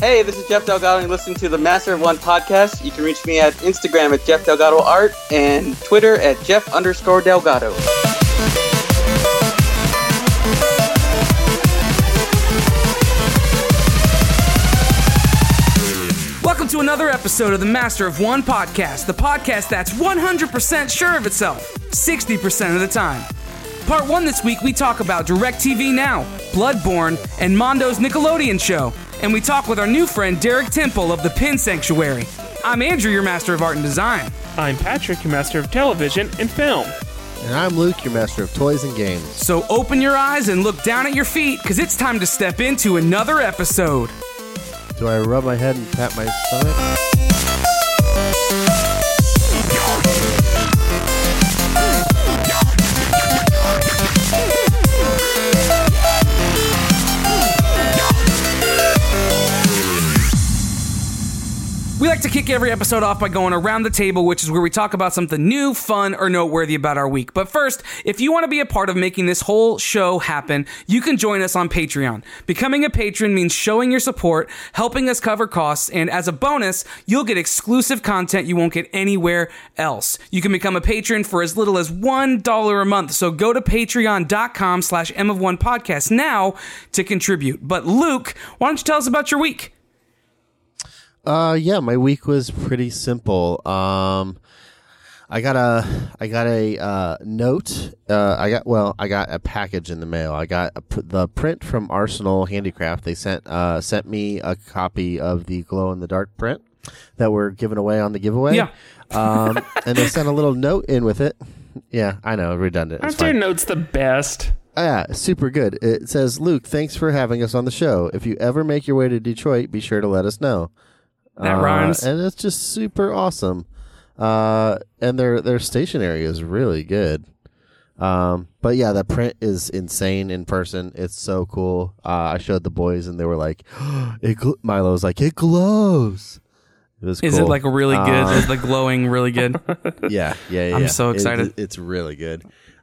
Hey, this is Jeff Delgado, and listening to the Master of One podcast. You can reach me at Instagram at Jeff Delgado Art and Twitter at Jeff underscore Delgado. Welcome to another episode of the Master of One podcast, the podcast that's 100% sure of itself, 60% of the time. Part one this week, we talk about DirecTV Now, Bloodborne, and Mondo's Nickelodeon show. And we talk with our new friend Derek Temple of the Pin Sanctuary. I'm Andrew, your Master of Art and Design. I'm Patrick, your master of television and film. And I'm Luke, your master of toys and games. So open your eyes and look down at your feet, because it's time to step into another episode. Do I rub my head and pat my stomach? Like to kick every episode off by going around the table, which is where we talk about something new, fun, or noteworthy about our week. But first, if you want to be a part of making this whole show happen, you can join us on Patreon. Becoming a patron means showing your support, helping us cover costs, and as a bonus, you'll get exclusive content you won't get anywhere else. You can become a patron for as little as $1 a month. So go to patreon.com slash M of One podcast now to contribute. But Luke, why don't you tell us about your week? Uh, yeah, my week was pretty simple. Um, I got a, I got a uh, note. Uh, I got well, I got a package in the mail. I got a, the print from Arsenal Handicraft. They sent uh, sent me a copy of the glow in the dark print that we're giving away on the giveaway. Yeah. Um, and they sent a little note in with it. Yeah, I know, redundant. Aren't fine. notes the best? Oh, yeah, super good. It says, Luke, thanks for having us on the show. If you ever make your way to Detroit, be sure to let us know. That Uh, rhymes. and it's just super awesome. Uh, and their their stationery is really good. Um, but yeah, the print is insane in person. It's so cool. Uh, I showed the boys, and they were like, "It." Gl-. Milo was like, "It glows." It was. Is it like a really good, Um, is the glowing really good? yeah, yeah, yeah. I'm so It- excited. it- it's really good.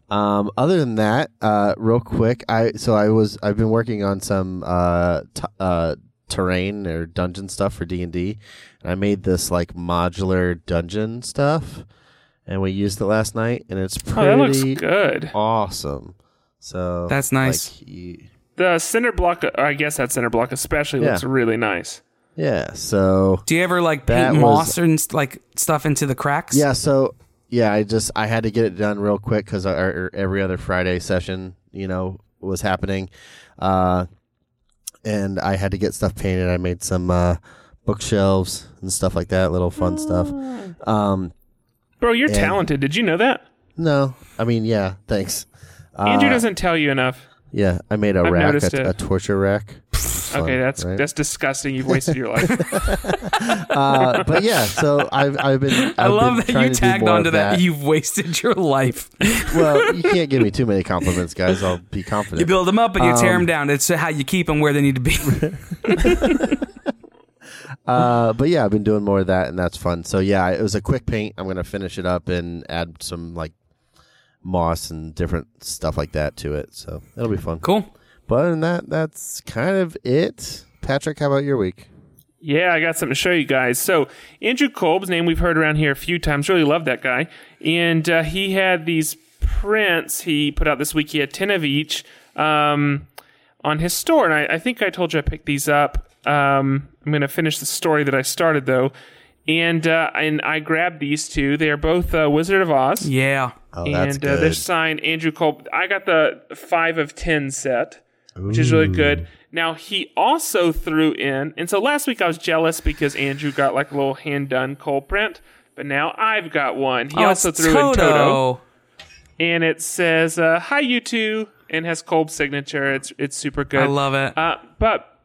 Um, other than that, uh, real quick, I so I was I've been working on some uh, t- uh, terrain or dungeon stuff for D and D, and I made this like modular dungeon stuff, and we used it last night, and it's Oh, that looks pretty good. awesome. So That's nice. like, you- The center block, I guess that center block especially Yeah. looks really nice. yeah. So Do you ever like That paint was- moss and like stuff into the cracks? Yeah, so yeah, I just I had to get it done real quick because our, our every other Friday session, you know, was happening, uh, and I had to get stuff painted. I made some uh, bookshelves and stuff like that, little fun stuff. Um, Bro, you're And- talented. Did you know that? no, I mean, yeah, thanks. Uh, Andrew doesn't tell you enough. Yeah, I made a I've rack, noticed a, it. a torture rack. Fun, okay, that's right? that's disgusting. You've wasted your life. uh, but yeah, so I've I've been. I I've love been that you tagged onto of that. You've wasted your life. well, you can't give me too many compliments, guys. I'll be confident. You build them up and you tear Um, them down. It's how you keep them where they need to be. Uh, but yeah, I've been doing more of that, and that's fun. So yeah, it was a quick paint. I'm gonna finish it up and add some like moss and different stuff like that to it. So it'll be fun. cool. But other than that, that's kind of it. Patrick, how about your week? Yeah, I got something to show you guys. So Andrew Kolb's name we've heard around here a few times. Really love that guy. And uh, he had these prints he put out this week. He had ten of each um, on his store, and I, I think I told you I picked these up. Um, I'm going to finish the story that I started though, and uh, and I grabbed these two. They are both uh, Wizard of Oz. Yeah. Oh, that's and uh, they're signed Andrew Kolb. I got the five of ten set, which is really good. Now he also threw in, and so last week I was jealous because Andrew got like a little hand done Kolb print, but now I've got one. He Oh, also threw in Toto, Toto. and it says uh, "Hi you two and has Kolb's signature. It's it's super good. I love it. Uh, but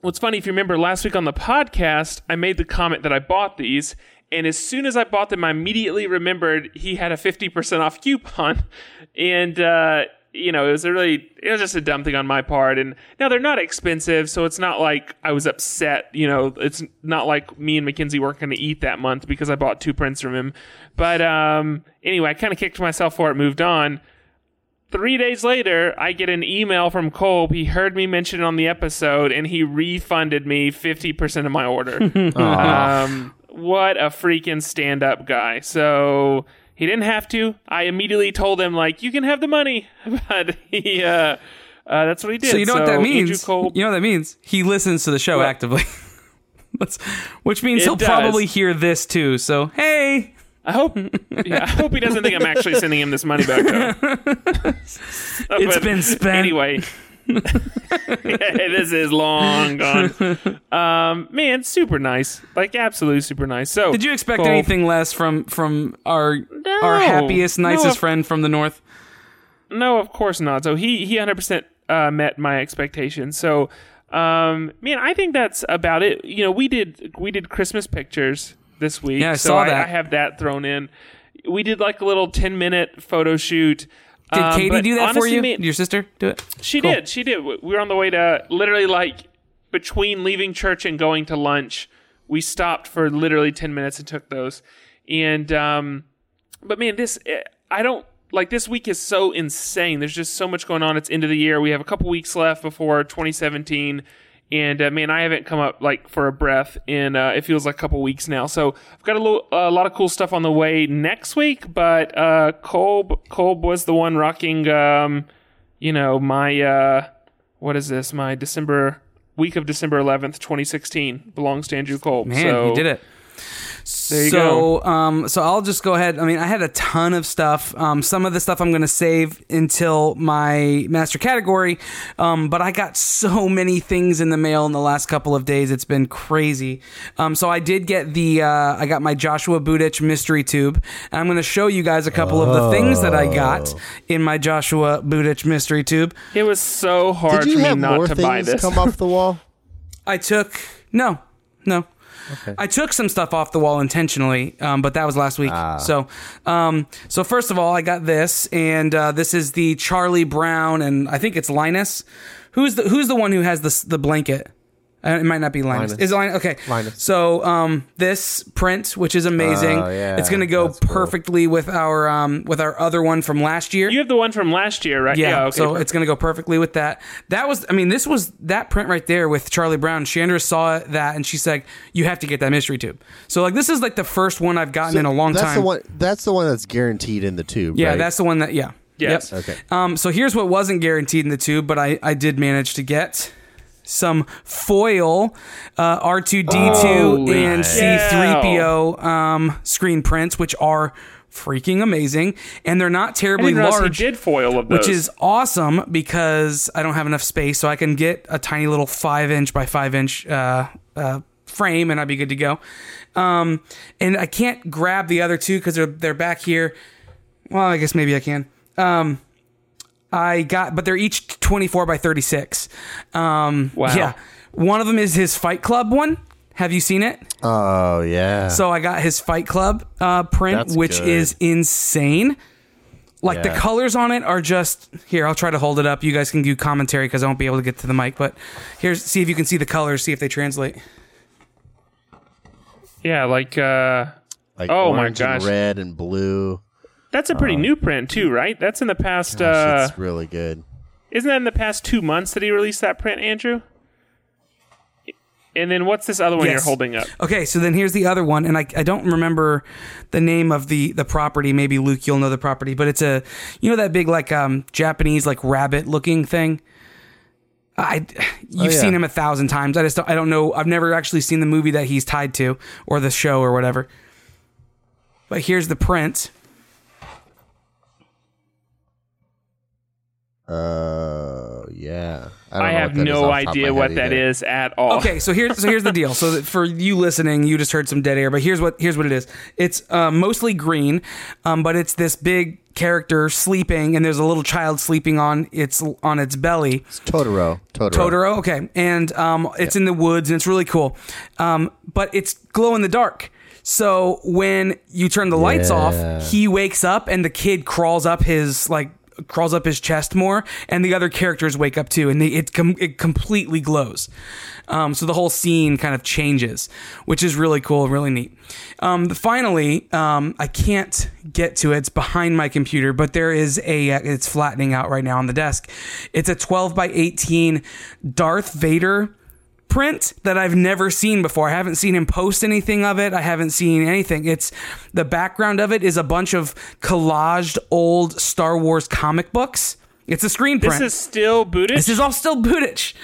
what's funny, if you remember last week on the podcast, I made the comment that I bought these, and as soon as I bought them, I immediately remembered he had a 50% off coupon. And, uh, you know, it was a really, it was just a dumb thing on my part. And now they're not expensive, so it's not like I was upset. You know, it's not like me and Mackenzie weren't going to eat that month because I bought two prints from him. But um, anyway, I kind of kicked myself for it, moved on Three days later, I get an email from Kolb. He heard me mention it on the episode, and he refunded me fifty percent of my order. um, what a freaking stand-up guy! So he didn't have to. I immediately told him like, "You can have the money," but he. Uh, uh, that's what he did. So you know what that means? Kolb- You know what that means? He listens to the show What? actively. Which means It he'll does. probably hear this too. So hey, I hope. Yeah, I hope he doesn't think I'm actually sending him this money back. Though. It's been spent. Anyway, this is long gone. Um, man, super nice. Like absolutely super nice. So, did you expect Kolb- anything less from from our No. our happiest, No, nicest of- friend from the north? No, of course not. So he he 100% uh, met my expectations. So, um, man, I think that's about it. You know, we did we did Christmas pictures this week. Yeah, I so saw I, that. I have that thrown in. We did like a little 10 minute photo shoot. Did Um, Katie do that for you? your sister do it? She Cool. did. She did. We were on the way to literally like between leaving church and going to lunch. We stopped for literally 10 minutes and took those. And, um, but man, this, eh, I don't, like this week is so insane. There's just so much going on. It's end of the year. We have a couple weeks left before 2017. And uh, man, I haven't come up like for a breath in uh, it feels like a couple weeks now. So I've got a, little, a lot of cool stuff on the way next week. But uh, Kolb Kolb was the one rocking um, you know, my uh what is this? My December week of December 11th, 2016 belongs to Andrew Kolb. Man, so, you did it. There you so, um, so I'll just go ahead. I mean, I had a ton of stuff. Um, some of the stuff I'm going to save until my master category, um, but I got so many things in the mail in the last couple of days. It's been crazy. Um, so I did get the, uh, I got my Joshua Budich mystery tube, and I'm going to show you guys a couple of the things that I got in my Joshua Budich mystery tube. It was so hard Did you for me have not more to buy things this. come off the wall? I took no, no. I took some stuff off the wall intentionally, um, but that was last week. So, um, so first of all, I got this, and uh, this is the Charlie Brown, and I think it's Linus. Who's the Who's the one who has the the blanket? Uh, it might not be Linus. Linus. Is it Linus? Okay. Linus. So, um, this print, which is amazing, Oh, yeah, it's going to go that's cool. perfectly with our um, with our other one from last year. you have the one from last year, right? Yeah, okay. so perfect. it's going to go perfectly with that. That was, I mean, this was that print right there with Charlie Brown. Chandra saw that and she said, "You have to get that mystery tube." So like, this is like the first one I've gotten in a long that's time. The one, that's the one that's guaranteed in the tube. yeah, right? that's the one that. Yeah. Yes. Yep. Okay. Um. So here's what wasn't guaranteed in the tube, but I I did manage to get some foil uh, R2D2 Holy and C3PO um, screen prints, which are freaking amazing, and they're not terribly large he did foil of those. which is awesome because I don't have enough space, so I can get a tiny little five inch by five inch uh, uh, frame, and I'd be good to go. Um, and I can't grab the other two because they're they're back here. Well, I guess maybe I can. Um, I got, but they're each twenty four by thirty six. Um, Wow. Yeah, one of them is his Fight Club one. Have you seen it? Oh yeah. So I got his Fight Club uh, print, That's which good. is insane. Like the colors on it are just here. I'll try to hold it up. You guys can do commentary because I won't be able to get to the mic. But here's see if you can see the colors. See if they translate. yeah, like uh, like oh my orange and gosh. red and blue. That's a pretty new print too, right? That's in the past. Gosh, uh, it's really good. isn't that in the past two months that he released that print, Andrew? And then what's this other one Yes. you're holding up? Okay, so then here's the other one, and I, I don't remember the name of the the property. Maybe Luke, you'll know the property, but it's a you know that big like um Japanese like rabbit looking thing. I you've yeah. seen him a thousand times. I just don't, I don't know. I've never actually seen the movie that he's tied to or the show or whatever. But here's the print. Uh, yeah. don't I know have what that is no off the top of idea what head that either. is at all. Okay, so here's so here's the deal. So that for you listening, you just heard some dead air, but here's what here's what it is. It's uh, mostly green, um, but it's this big character sleeping, and there's a little child sleeping on its on its belly. It's Totoro. Totoro. Totoro, okay, and um, it's in the woods, and it's really cool. Um, but it's glow in the dark. So when you turn the lights Yeah. off, he wakes up, and the kid crawls up his like crawls up his chest more, and the other characters wake up too, and they, it com- it completely glows. Um, so the whole scene kind of changes, which is really cool, really neat. Um, finally, um, I can't get to it. It's behind my computer, but there is a. Uh, it's flattening out right now on the desk. It's a 12 by 18 Darth Vader print that I've never seen before. I haven't seen him post anything of it. I haven't seen anything. It's the background of it is a bunch of collaged old Star Wars comic books. It's a screen print. This is still Budich. This is all still Budich.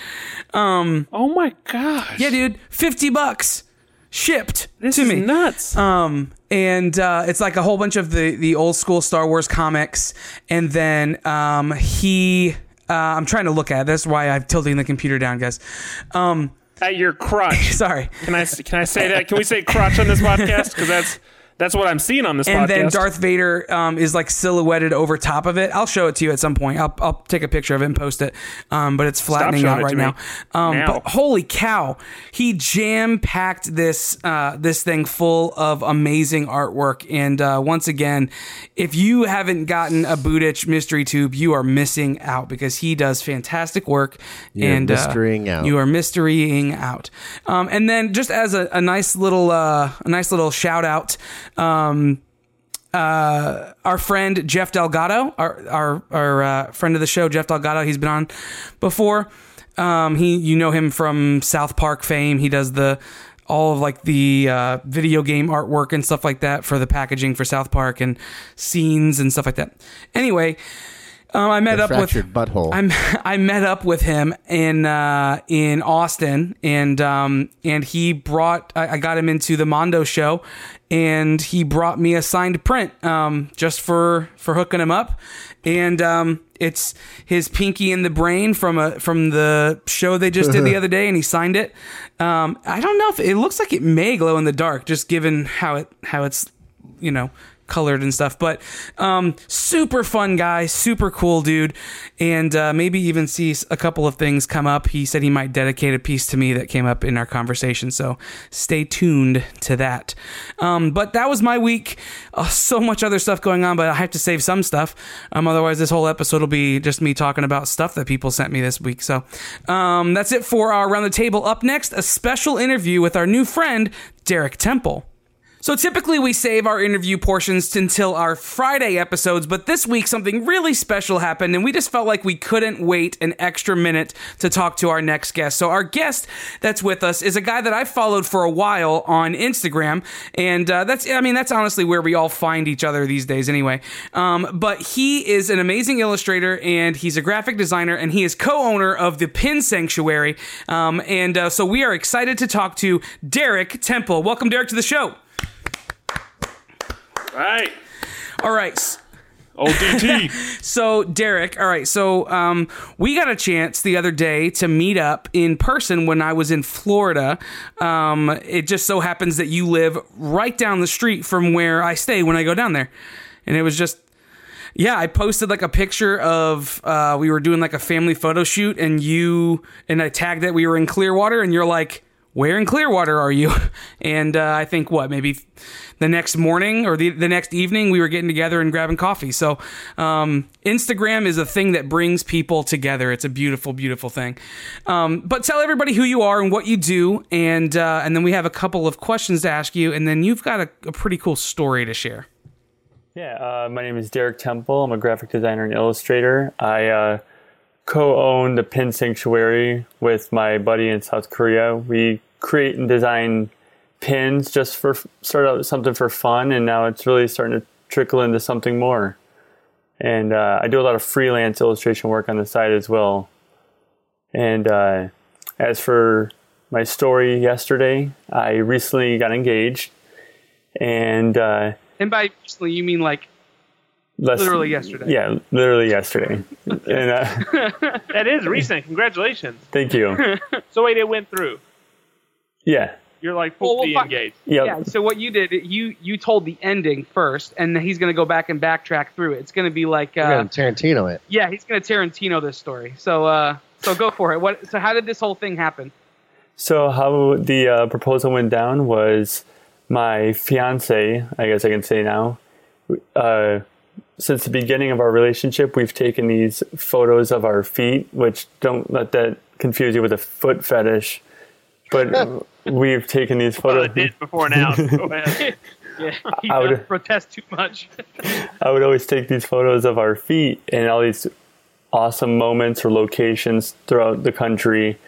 Um, oh my gosh. yeah, dude, fifty bucks shipped This to is me. nuts. Um, and uh, it's like a whole bunch of the the old school Star Wars comics, and then um, he. Uh, I'm trying to look at it. That's why I'm tilting the computer down, guys. Um, At your crotch. sorry. Can I can I say that? Can we say crotch on this podcast? Because that's that's what I'm seeing on this and podcast. then Darth Vader um, is like silhouetted over top of it. I'll show it to you at some point. I'll, I'll take a picture of it and post it. Um, but it's flattening out it right now. Um, Now. But holy cow, he jam packed this uh, this thing full of amazing artwork. And uh, once again, if you haven't gotten a Budich mystery tube, you are missing out because he does fantastic work. You're and uh, mysterying out. You are mysterying out. Um, and then just as a, a nice little uh, a nice little shout out. Um, uh, our friend Jeff Delgado, our our, our uh, friend of the show, Jeff Delgado, he's been on before. Um, he, you know him from South Park fame. He does the all of like the uh, video game artwork and stuff like that for the packaging for South Park and scenes and stuff like that. Anyway, um, I met up with fractured butthole. I'm I met up with him in uh, in Austin, and um, and he brought I, I got him into the Mondo show, and he brought me a signed print um, just for for hooking him up, and um, it's his pinky in the brain from a from the show they just did the other day, and he signed it. Um, I don't know if it looks like it may glow in the dark, just given how it how it's you know colored and stuff but um super fun guy super cool dude. And uh, maybe even see a couple of things come up. He said he might dedicate a piece to me that came up in our conversation so stay tuned to that. Um but that was my week. Uh, so much other stuff going on but i have to save some stuff. Um otherwise this whole episode will be just me talking about stuff that people sent me this week. So um that's it for our round the table. Up next a special interview with our new friend derek temple so typically we save our interview portions until our Friday episodes, but this week something really special happened and we just felt like we couldn't wait an extra minute to talk to our next guest. So our guest that's with us is a guy that I've followed for a while on Instagram and uh, that's, I mean, that's honestly where we all find each other these days anyway. Um, but he is an amazing illustrator and he's a graphic designer and he is co-owner of the Pin Sanctuary. Um, and uh, so we are excited to talk to Derek Temple. Welcome Derek to the show. Right. All right. s- Old DT. So, Derek, all right. So, um, we got a chance the other day to meet up in person when I was in Florida. Um, it just so happens that you live right down the street from where I stay when I go down there. And it was just, yeah, I posted like a picture of, uh, we were doing like a family photo shoot and you, and I tagged that we were in Clearwater and you're like, where in Clearwater are you? And uh, I think what maybe the next morning or the the next evening we were getting together and grabbing coffee. So um, Instagram is a thing that brings people together. It's a beautiful, beautiful thing. Um, but tell everybody who you are and what you do, and uh, and then we have a couple of questions to ask you, and then you've got a, a pretty cool story to share. Yeah, uh, my name is Derek Temple. I'm a graphic designer and illustrator. I uh, co-own the Pin Sanctuary with my buddy in South Korea. We create and design pins just for start out something for fun, and now it's really starting to trickle into something more. And uh, I do a lot of freelance illustration work on the side as well. And uh, as for my story yesterday, I recently got engaged, and uh, And by recently, you mean like less, Literally yesterday. Yeah, literally yesterday. and uh, that is recent. Congratulations. thank you. So wait, it went through. Yeah. You're like fully well, fi- engaged. Yep. Yeah. So what you did, you you told the ending first, and he's going to go back and backtrack through it. It's going to be like, We're uh, gonna Tarantino it. yeah, he's going to Tarantino this story. So uh, so go for it. What? So how did this whole thing happen? So how the uh, proposal went down was my fiance, I guess I can say now, uh, since the beginning of our relationship, we've taken these photos of our feet, which don't let that confuse you with a foot fetish. But we've taken these Well, photos. it did before now. Go. Yeah, I would- protest too much. I would always take these photos of our feet and all these awesome moments or locations throughout the country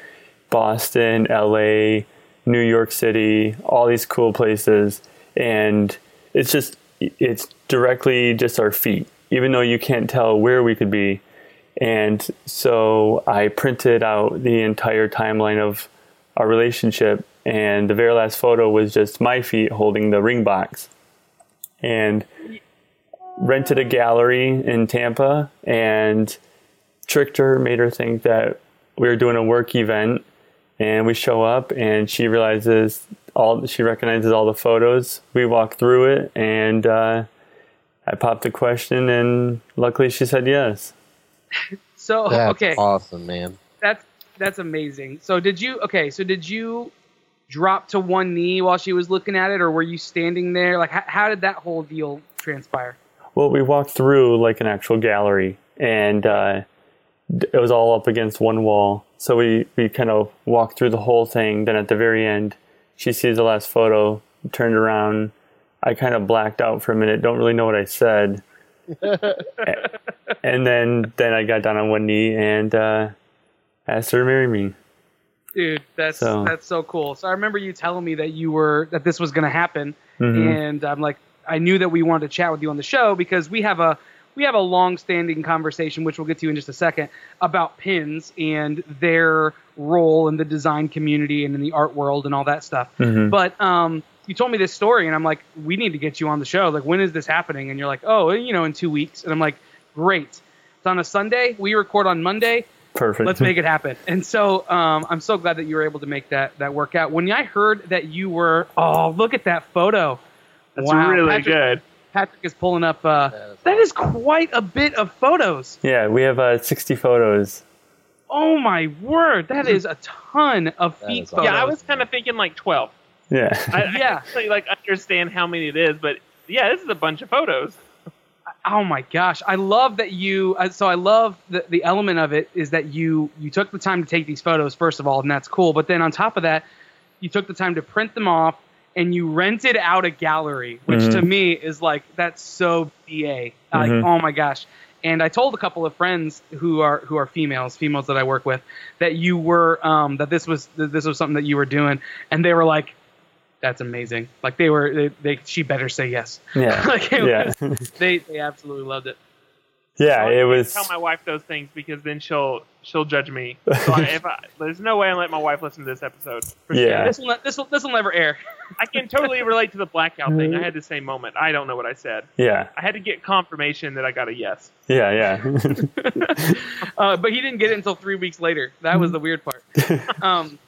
Boston, LA, New York City, all these cool places. And it's just, it's directly just our feet, even though you can't tell where we could be. And so I printed out the entire timeline of our relationship. And the very last photo was just my feet holding the ring box. And rented a gallery in Tampa and tricked her, made her think that we were doing a work event. And we show up, and she realizes all she recognizes all the photos. We walk through it, and uh, I popped the question, and luckily she said yes. So That's okay, awesome, man. that's that's amazing. So did you? Okay, so did you drop to one knee while she was looking at it, or were you standing there? Like, how, how did that whole deal transpire? Well, we walked through like an actual gallery, and uh, it was all up against one wall. So we, we kind of walked through the whole thing. Then at the very end, she sees the last photo, turned around. I kind of blacked out for a minute, don't really know what I said. And then, then I got down on one knee and uh, asked her to marry me. Dude, that's So- that's so cool. So I remember you telling me that you were that this was going to happen, Mm-hmm. and I'm like, I knew that we wanted to chat with you on the show because we have a we have a long-standing conversation, which we'll get to in just a second, about pins and their role in the design community and in the art world and all that stuff. Mm-hmm. But um, you told me this story, and I'm like, we need to get you on the show. Like, when is this happening? And you're like, oh, you know, in two weeks. And I'm like, great. It's on a Sunday. We record on Monday Perfect. let's make it happen. And so um, I'm so glad that you were able to make that that work out. When I heard that you were, oh, look at that photo. That's Wow. really Patrick, good. Patrick is pulling up. Uh, that is quite a bit of photos. yeah, we have uh, 60 photos. Oh my word, that is a ton of feet is photos. Yeah, I was kind of thinking like 12. Yeah. I, I Yeah. can't like understand how many it is, but yeah, this is a bunch of photos. Oh my gosh, I love that you. Uh, so I love the the element of it is that you you took the time to take these photos first of all, and that's cool. But then on top of that, you took the time to print them off and you rented out a gallery, which to me is like that's so ba. Like Mhm. oh my gosh. And I told a couple of friends who are who are females, females that I work with, that you were um, that this was that this was something that you were doing, and they were like, "That's amazing!" Like they were, they, they she better say yes. Yeah. like Yeah. was, they they absolutely loved it. Yeah, I it was. tell my wife those things because then she'll she'll judge me. So I, if I, there's no way I let my wife listen to this episode. For Yeah. sure. This will this will this will never air. I can totally relate to the blackout thing. I had the same moment. I don't know what I said. Yeah. I had to get confirmation that I got a yes. Yeah. Yeah. Uh, but he didn't get it until three weeks later. That was the weird part. Um,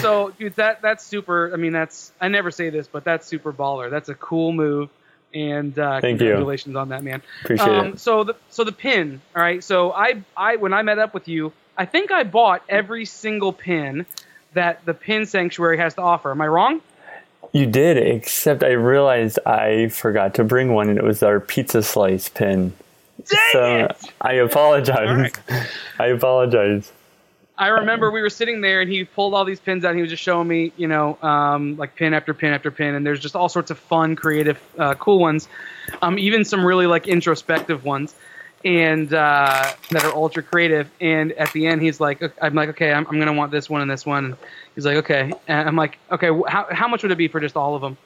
so, dude, that that's super. I mean, that's I never say this, but that's super baller. That's a cool move, and uh, Thank you. congratulations on that, man. Appreciate um, it. So the so the pin. All right. So I I when I met up with you, I think I bought every single pin that the pin sanctuary has to offer. Am I wrong? You did, except I realized I forgot to bring one, and it was our pizza slice pin. Dang so it! I apologize. I apologize. I remember we were sitting there and he pulled all these pins out. And he was just showing me, you know, um, like pin after pin after pin, and there's just all sorts of fun, creative, uh, cool ones, um, even some really like introspective ones, and uh, that are ultra creative. And at the end, he's like, I'm like, okay, I'm, I'm gonna want this one and this one. And he's like, okay, and I'm like, okay, how how much would it be for just all of them?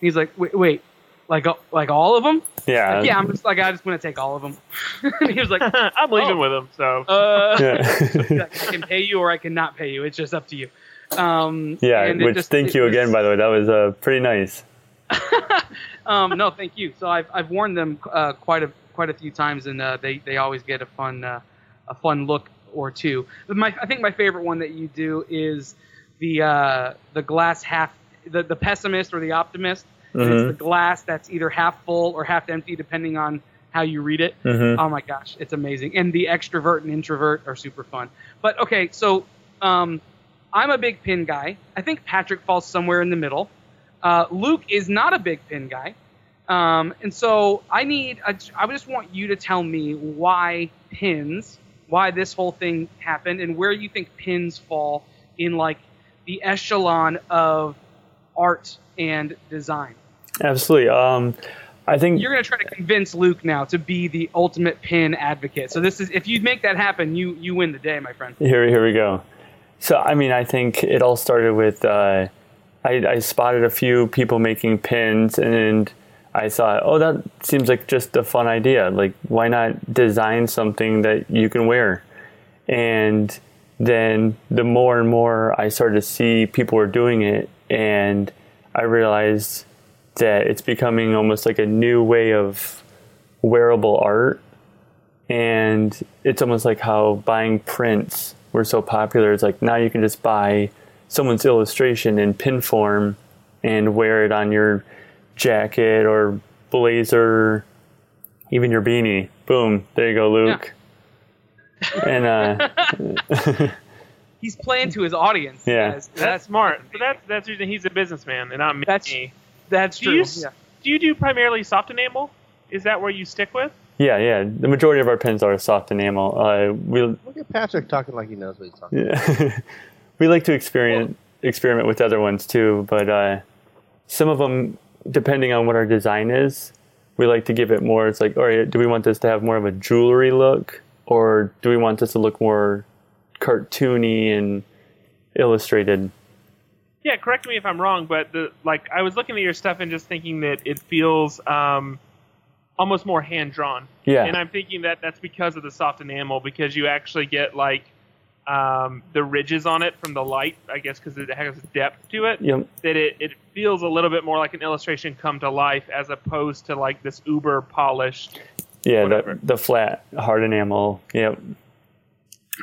He's like, wait, wait like like all of them? Yeah. yeah, I'm just like, I just want to take all of them. and he was like, I'm leaving Oh. with him, so uh. Yeah. like, I can pay you or I cannot pay you. It's just up to you. Um, yeah. and Which just- thank you was- again, by the way. That was uh, pretty nice. Um, no, thank you. So I've I've worn them uh, quite a quite a few times, and uh, they they always get a fun uh, a fun look or two. But my I think my favorite one that you do is the uh, the glass half the the pessimist or the optimist. Mm-hmm. It's the glass that's either half full or half empty, depending on how you read it. Mhm. Oh my gosh, it's amazing. And the extrovert and introvert are super fun. But okay, so um, I'm a big pin guy. I think Patrick falls somewhere in the middle. Uh, Luke is not a big pin guy. Um, and so I need, I, I just want you to tell me why pins, why this whole thing happened, and where you think pins fall in like the echelon of art and design. Absolutely. Um, I think You're going to try to convince Luke now to be the ultimate pin advocate. So this is, if you make that happen, you you win the day, my friend. Here, here we go. So, I mean, I think it all started with uh, I, I spotted a few people making pins, and I thought, oh, that seems like just a fun idea. Like, why not design something that you can wear? And then the more and more I started to see people were doing it, and I realized that it's becoming almost like a new way of wearable art and it's almost like how buying prints were so popular. It's like now you can just buy someone's illustration in pin form and wear it on your jacket or blazer, even your beanie. Boom, there you go, Luke. And uh, He's playing to his audience. Yeah. guys. That's smart. So that's that's the reason he's a businessman and not me. That's- That's do true. you Yeah. do you do primarily soft enamel? Is that where you stick with? yeah, yeah, the majority of our pins are soft enamel. Uh, we Look at Patrick talking like he knows what he's talking. Yeah. we like to experiment experiment with other ones too, but uh, some of them, depending on what our design is, we like to give it more. It's like, all right, do we want this to have more of a jewelry look, or do we want this to look more cartoony and illustrated? Yeah, correct me if I'm wrong, but the like I was looking at your stuff and just thinking that it feels um, almost more hand drawn. Yeah. And I'm thinking that that's because of the soft enamel, because you actually get like um, the ridges on it from the light, I guess, because it has depth to it. Yep. That it, it feels a little bit more like an illustration come to life as opposed to like this uber polished. Yeah, the, the flat hard enamel. Yep.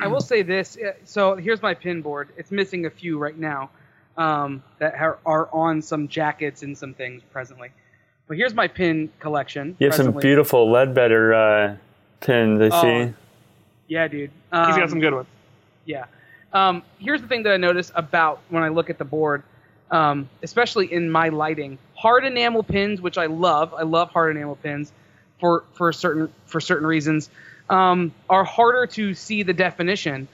I will say this. uh, So here's my pin board. It's missing a few right now um, that are, are on some jackets and some things presently. But here's my pin collection. You have some presently. beautiful Ledbetter uh, pins. I Oh, see. Yeah, dude. He's got Um, some good ones. Yeah. Um, here's the thing that I notice about when I look at the board, um, especially in my lighting. Hard enamel pins, which I love. I love hard enamel pins for for certain for certain reasons. Um, are harder to see the definition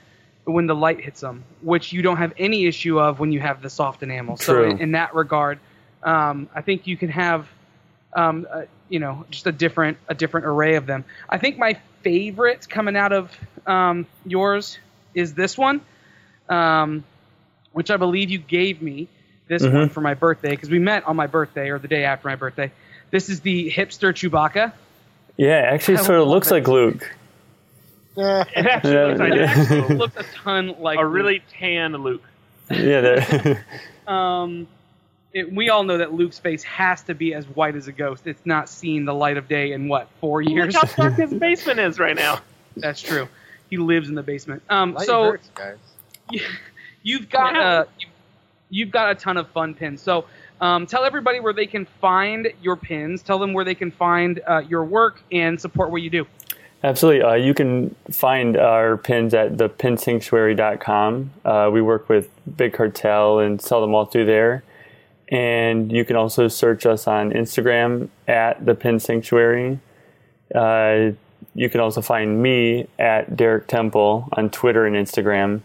when the light hits them, which you don't have any issue of when you have the soft enamel. So True. in, in that regard, um, I think you can have um, uh, you know, just a different a different array of them. I think my favorite coming out of um, yours is this one, um, which I believe you gave me this Mm-hmm. one for my birthday because we met on my birthday or the day after my birthday. This is the hipster Chewbacca. Yeah, actually sort of looks it. like Luke. It actually Yeah, looks like. It actually looks a ton like a really tan Luke. Yeah, there. um, it, we all know that Luke's face has to be as white as a ghost. It's not seen the light of day in what four Look years. how dark his basement is right now. That's true. He lives in the basement. Um, light so hurts, guys. you've got Wow. uh, you- you've got a ton of fun pins. So um, tell everybody where they can find your pins. Tell them where they can find uh, your work and support what you do. Absolutely. Uh, you can find our pins at thepinsanctuary.com. Uh, we work with Big Cartel and sell them all through there. And you can also search us on Instagram at the Pin Sanctuary. Uh, you can also find me at Derek Temple on Twitter and Instagram.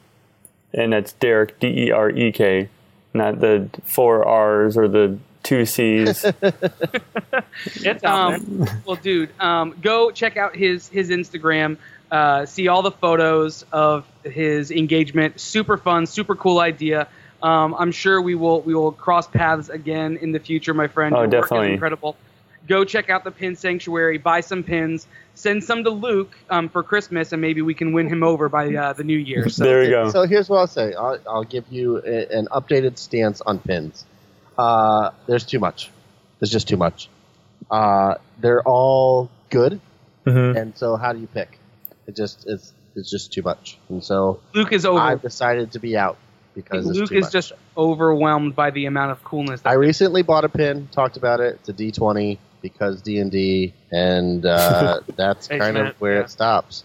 And that's Derek, D E R E K, not the four R's or the two C's. It's out. Um, well, dude, um, go check out his his Instagram. Uh, see all the photos of his engagement. Super fun, super cool idea. Um, I'm sure we will we will cross paths again in the future, my friend. Oh, Your work is definitely. incredible. Go check out the Pin Sanctuary. Buy some pins. Send some to Luke um, for Christmas, and maybe we can win him over by uh, the new year. So there we go. So here's what I'll say. I'll, I'll give you a, an updated stance on pins. Uh, there's too much. There's just too much. Uh, they're all good, Mhm. and so how do you pick? It just it's it's just too much, and so Luke is over. I've decided to be out because there's Luke too is much. just overwhelmed by the amount of coolness. That I recently bought a pin. Talked about it. It's a D20 because D and D, and uh, that's kind of where yeah. it stops.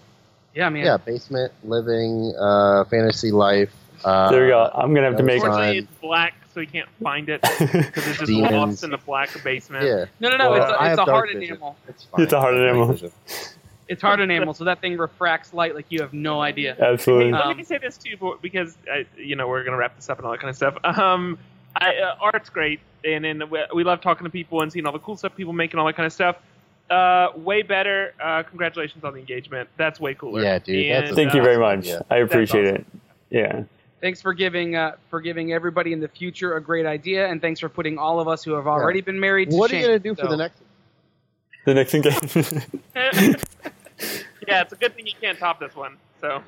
yeah, man. Yeah, basement living, uh, fantasy life, Uh, There we go. I'm gonna have to make. Fine. Unfortunately, it's black, so you can't find it because it's just Demons. lost in the black basement. Yeah. No, no, no. Well, it's I a, it's a hard vision. enamel. It's. It's a hard Dark enamel. vision. It's hard enamel, so that thing refracts light like you have no idea. Absolutely. Let Um, me say this too, but- because I, you know we're gonna wrap this up and all that kind of stuff. Um, I, uh, art's great, and then we, we love talking to people and seeing all the cool stuff people make and all that kind of stuff. Uh, way better. Uh, congratulations on the engagement. That's way cooler. Yeah, dude, And, a- Thank you very much. Yeah. I appreciate awesome. it. Yeah. Thanks for giving uh, for giving everybody in the future a great idea, and thanks for putting all of us who have already been married. To What are you gonna do for the next? The next engagement. yeah, it's a good thing you can't top this one. So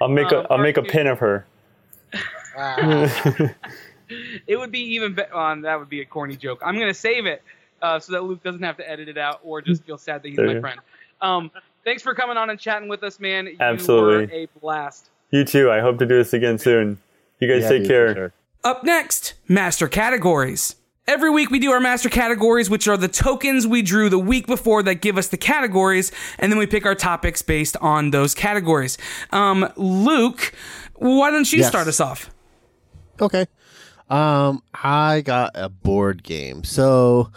I'll make a Um, I'll make a pin of her. It would be even better. Um, that would be a corny joke. I'm gonna save it uh, so that Luke doesn't have to edit it out or just feel sad that he's There my you friend. Um, thanks for coming on and chatting with us, man. You Absolutely. were a blast. You too. I hope to do this again soon. You guys Yeah, take dude, care. sure. Up next, master categories. Every week we do our master categories, which are the tokens we drew the week before that give us the categories, and then we pick our topics based on those categories. Um, Luke, why don't you Yes. start us off? Okay. Um, I got a board game. So,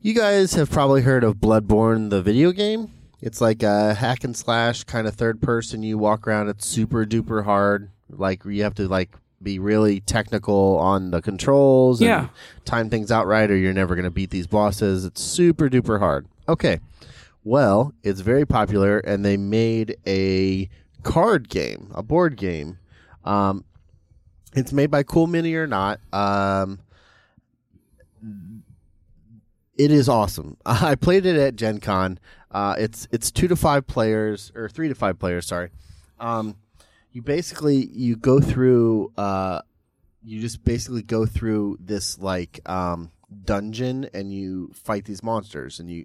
you guys have probably heard of Bloodborne, the video game. It's like a hack and slash kind of third person. You walk around. It's super duper hard. Like you have to like be really technical on the controls. and Yeah. time things out right, or you're never going to beat these bosses. It's super duper hard. Okay. Well, it's very popular, and they made a card game, a board game. Um, it's made by CoolMiniOrNot. Um, it is awesome. I played it at Gen Con. Uh, it's it's two to five players or three to five players. Sorry. Um, you basically you go through. Uh, you just basically go through this like um, dungeon and you fight these monsters and you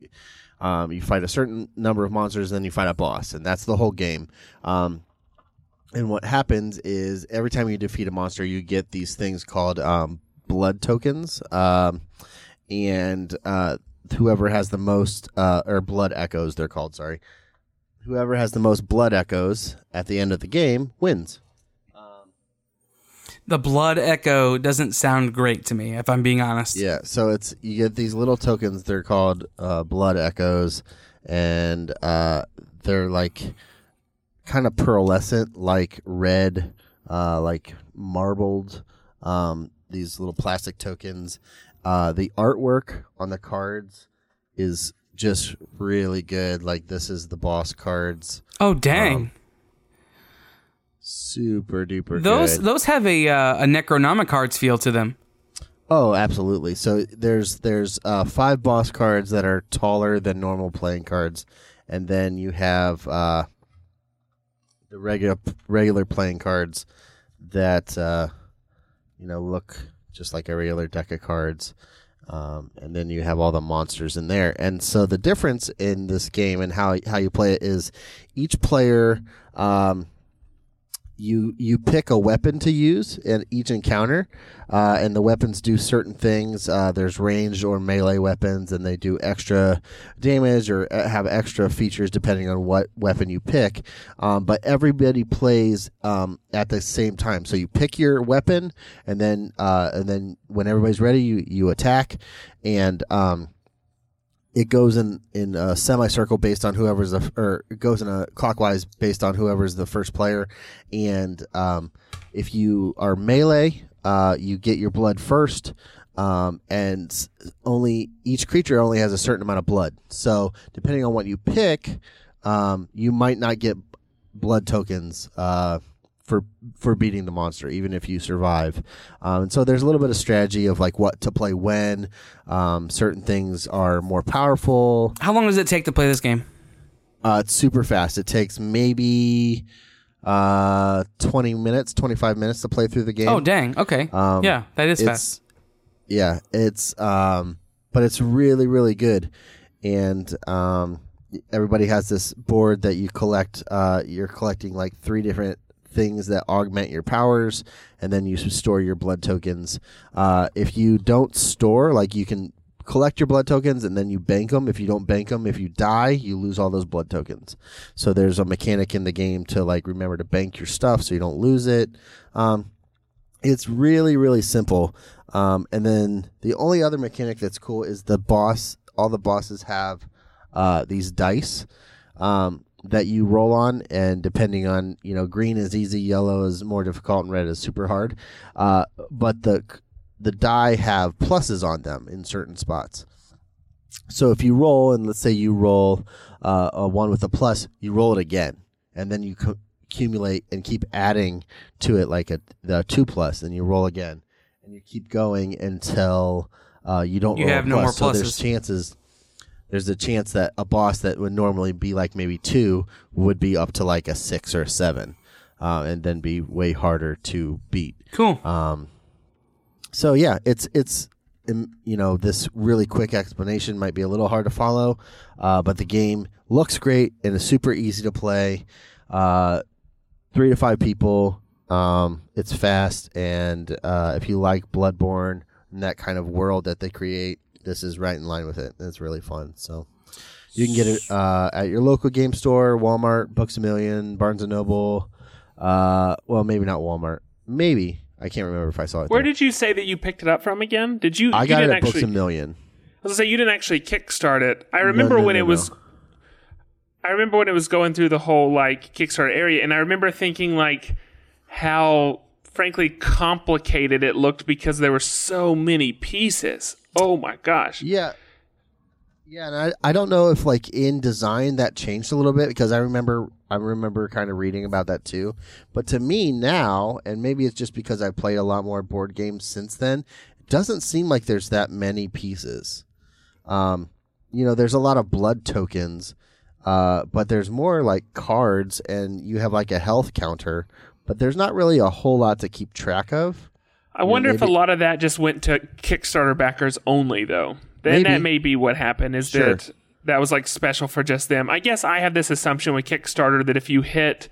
um, you fight a certain number of monsters and then you fight a boss and that's the whole game. Um, and what happens is every time you defeat a monster, you get these things called um, blood tokens. Um, and uh, whoever has the most, uh, or blood echoes, they're called, sorry. Whoever has the most blood echoes at the end of the game wins. The blood echo doesn't sound great to me, if I'm being honest. Yeah, so it's you get these little tokens. They're called uh, blood echoes, and uh, they're like kind of pearlescent, like red, uh, like marbled. Um, these little plastic tokens. Uh, the artwork on the cards is just really good. Like this is the boss cards, Oh dang! Um, super duper. those good. those have a uh, a Necronomicards feel to them. Oh, absolutely. So there's there's uh, five boss cards that are taller than normal playing cards, and then you have uh, the regular regular playing cards that uh, you know look just like a regular deck of cards. Um, and then you have all the monsters in there. And so the difference in this game and how how you play it is each player um, you you pick a weapon to use in each encounter, uh, and the weapons do certain things. Uh, there's ranged or melee weapons, and they do extra damage or uh, have extra features depending on what weapon you pick. Um, but everybody plays um, at the same time. So you pick your weapon, and then uh, and then when everybody's ready, you you attack, and um, it goes in in a semicircle based on whoever's the or it goes in a clockwise based on whoever's the first player. And um, if you are melee uh, you get your blood first um, and only each creature only has a certain amount of blood. So depending on what you pick um, you might not get blood tokens uh, for for beating the monster, even if you survive. Um, and so there's a little bit of strategy of like what to play when. Um, certain things are more powerful. How long does it take to play this game? Uh, it's super fast. It takes maybe uh, 20 minutes, 25 minutes to play through the game. Oh dang! Okay, Um, yeah, that is it's fast. yeah it's um but it's really really good and um everybody has this board that you collect uh you're collecting like three different things that augment your powers and then you store your blood tokens uh if you don't store like you can collect your blood tokens and then you bank them. If you don't bank them, if you die, you lose all those blood tokens. So there's a mechanic in the game to like remember to bank your stuff so you don't lose it. Um, it's really really simple. Um, and then the only other mechanic that's cool is the boss. All the bosses have uh, these dice. Um, that you roll on, and depending on you know, green is easy, yellow is more difficult, and red is super hard. Uh, but the the die have pluses on them in certain spots. So if you roll, and let's say you roll uh, a one with a plus, you roll it again, and then you co- accumulate and keep adding to it like a the two plus, and you roll again, and you keep going until uh, you don't. You roll have a no plus. more So there's pluses. chances. There's a chance that a boss that would normally be like maybe two would be up to like a six or a seven, uh, and then be way harder to beat. Cool. Um, so yeah, it's it's um, you know this really quick explanation might be a little hard to follow, uh, but the game looks great and is super easy to play. Uh, three to five people. Um, it's fast, and uh, if you like Bloodborne and that kind of world that they create, this is right in line with it. It's really fun. So you can get it uh, at your local game store, Walmart, Books a Million, Barnes and Noble. Uh, well, maybe not Walmart. Maybe I can't remember if I saw it. Where there. did you say that you picked it up from again? Did you? I you got it at Books a Million. I was gonna say you didn't actually kickstart it. I remember no, when no, it was. I remember when it was going through the whole like Kickstarter area, and I remember thinking like how frankly complicated it looked because there were so many pieces. Oh my gosh! Yeah. Yeah, and I, I don't know if like in design that changed a little bit because I remember I remember kind of reading about that too. But to me now, and maybe it's just because I've played a lot more board games since then, it doesn't seem like there's that many pieces. Um, you know, there's a lot of blood tokens, uh, but there's more like cards, and you have like a health counter, but there's not really a whole lot to keep track of. I wonder if a lot of that just went to Kickstarter backers only, though. Then Maybe. that may be what happened. Is Sure. that that was like special for just them? I guess I have this assumption with Kickstarter that if you hit,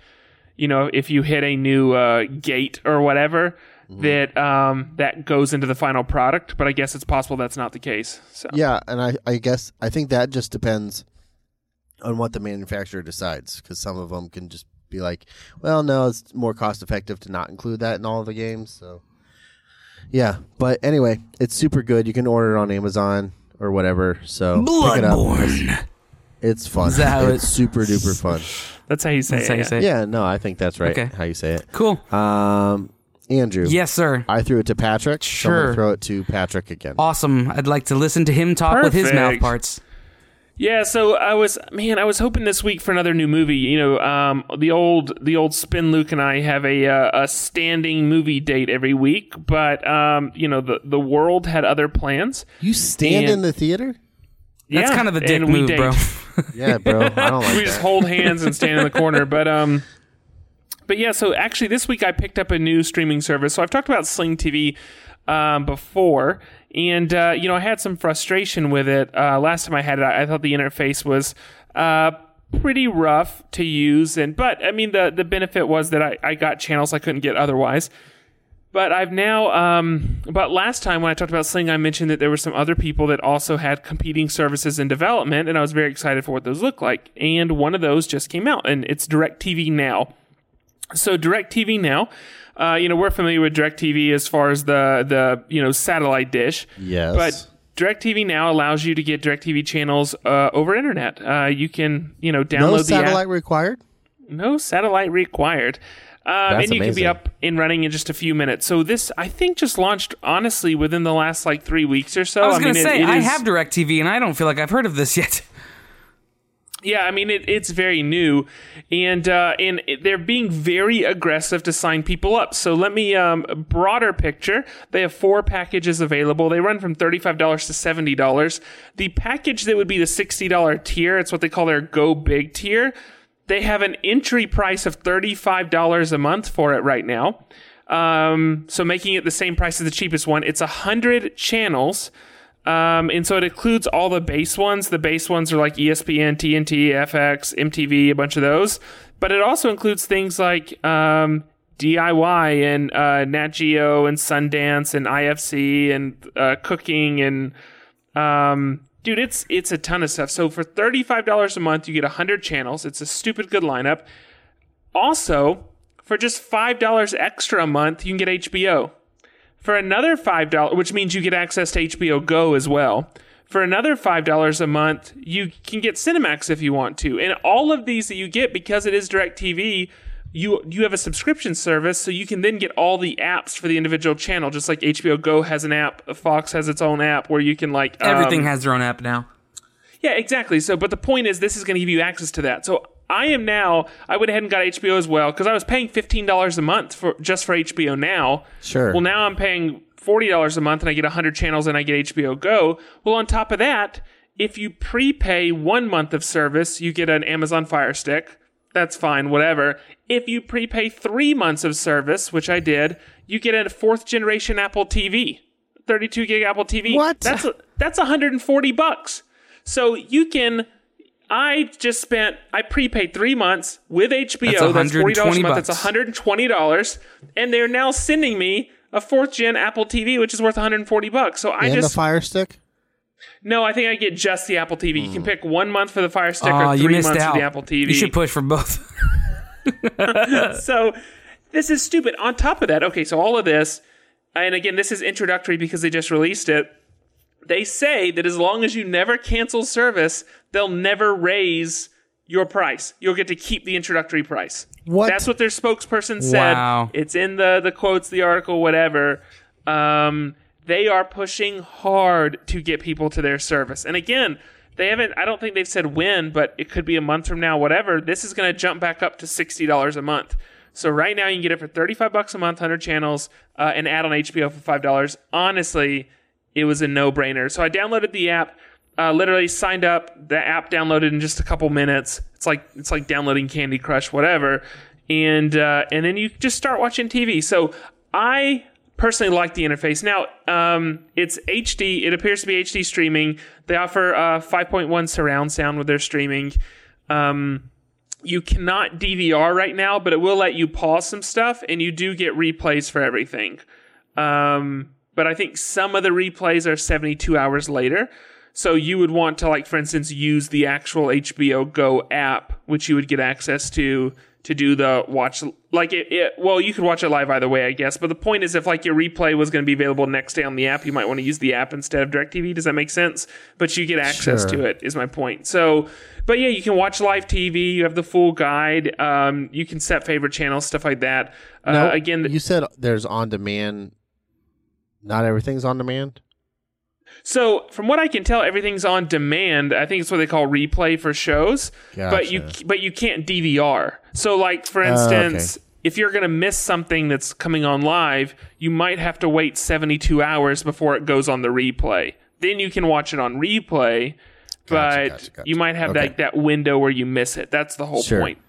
you know, if you hit a new uh, gate or whatever, Mm-hmm. that um, that goes into the final product. But I guess it's possible that's not the case. So Yeah, and I, I guess I think that just depends on what the manufacturer decides because some of them can just be like, well, no, it's more cost effective to not include that in all of the games. So, yeah, but anyway, it's super good. You can order it on Amazon or whatever. So pick it up. Bloodborne. It's fun. Is that how it's it- super duper fun. that's how you say That's it. how you yeah. say it. Yeah, no, I think that's right. Okay. How you say it? Cool. Um, Andrew. Yes, sir. I threw it to Patrick. So I'm gonna Sure. throw it to Patrick again. Awesome. I'd like to listen to him talk with his mouth Perfect. parts. Yeah, so I was man, I was hoping this week for another new movie. You know, um, the old the old Spin Luke and I have a uh, a standing movie date every week, but um, you know the the world had other plans. You stand And- in the theater? That's kind of the dick and move, date. bro. Yeah, bro. I don't like we that. just hold hands and stand in the corner. But um, but yeah. So actually, this week I picked up a new streaming service. So I've talked about Sling TV um, before, and uh, you know I had some frustration with it uh, last time I had it. I, thought the interface was. Uh, pretty rough to use and but i mean the the benefit was that i, I got channels i couldn't get otherwise but I've now, um, but last time when I talked about Sling, I mentioned that there were some other people that also had competing services in development, and I was very excited for what those look like. And one of those just came out, and it's DirecTV Now. So DirecTV Now, uh, you know, we're familiar with DirecTV as far as the the you know satellite dish. Yes. But DirecTV Now allows you to get DirecTV channels uh, over internet. Uh, you can you know download no the app satellite required. no satellite required. Um, That's and you can be up and running in just a few minutes. So this, I think, just launched honestly within the last like three weeks or so. I was mean, going to it- say, it I is- have DirecTV, and I don't feel like I've heard of this yet. Yeah, I mean, it, it's very new, and uh, and they're being very aggressive to sign people up. So let me um, broader picture. They have four packages available. They run from thirty five dollars to seventy dollars. The package that would be the sixty dollar tier, it's what they call their Go Big tier. They have an entry price of thirty five dollars a month for it right now. Um, so making it the same price as the cheapest one. It's hundred channels. Um, and so it includes all the base ones. The base ones are like ESPN, TNT, FX, MTV, a bunch of those. But it also includes things like um, DIY and uh, Nat Geo and Sundance and IFC and uh, cooking and Um, dude, it's it's a ton of stuff. So for thirty five dollars a month, you get hundred channels. It's a stupid good lineup. Also, for just five dollars extra a month, you can get HBO. For another five dollars, which means you get access to HBO Go as well. For another five dollars a month, you can get Cinemax if you want to, and all of these that you get because it is DirecTV. You you have a subscription service, so you can then get all the apps for the individual channel. Just like HBO Go has an app, Fox has its own app where you can like Everything um, has their own app now. yeah, exactly. So, but the point is, this is going to give you access to that. So, I am now. I went ahead and got HBO as well because I was paying fifteen dollars a month for just for HBO now. Sure. Well, now I'm paying forty dollars a month and I get hundred channels and I get HBO Go. Well, on top of that, if you prepay one month of service, you get an Amazon Fire Stick. That's fine, whatever. If you prepay three months of service, which I did, you get a fourth generation Apple TV, 32 gig Apple TV. What? That's that's 140 bucks. So you can. I just spent. I prepaid three months with HBO. That's, forty dollars a month. bucks. That's 120 dollars, and they're now sending me a fourth gen Apple TV, which is worth 140 bucks. So I and just the Fire Stick. no. I think I get just the Apple TV. You can pick one month for the Fire Stick Oh, or three months out. for the Apple TV You should push for both. so this is stupid. On top of that, okay, so all of this, and again, this is introductory because they just released it. They say that as long as you never cancel service, they'll never raise your price. You'll get to keep the introductory price. What? That's what their spokesperson said. Wow. It's in the the quotes, the article, whatever. Um, they are pushing hard to get people to their service. And again, they haven't. I don't think they've said when, but it could be a month from now. Whatever. This is going to jump back up to sixty dollars a month. So right now you can get it for thirty five bucks a month, hundred channels, uh, and add on HBO for five dollars. Honestly, it was a no brainer. So I downloaded the app. Uh, literally signed up. The app downloaded in just a couple minutes. It's like it's like downloading Candy Crush, whatever. And uh, and then you just start watching TV. So I personally like the interface. Now um, it's HD. It appears to be HD streaming. They offer uh, 5.1 surround sound with their streaming. Um, you cannot DVR right now, but it will let you pause some stuff, and you do get replays for everything. Um, but I think some of the replays are 72 hours later. So you would want to, like, for instance, use the actual HBO Go app, which you would get access to to do the watch. Like it, it well, you could watch it live either way, I guess. But the point is, if like your replay was going to be available next day on the app, you might want to use the app instead of DirecTV. Does that make sense? But you get access Sure. to it. Is my point. So, but yeah, you can watch live TV. You have the full guide. Um, you can set favorite channels, stuff like that. Uh, No, again, you said there's on demand. Not everything's on demand. So, from what I can tell, everything's on demand. I think it's what they call replay for shows. But you but you can't DVR. So, like for Oh, instance, if you're going to miss something that's coming on live, you might have to wait 72 hours before it goes on the replay. Then you can watch it on replay, but Gotcha, gotcha, gotcha. you might have Okay. like that window where you miss it. That's the whole Sure. point.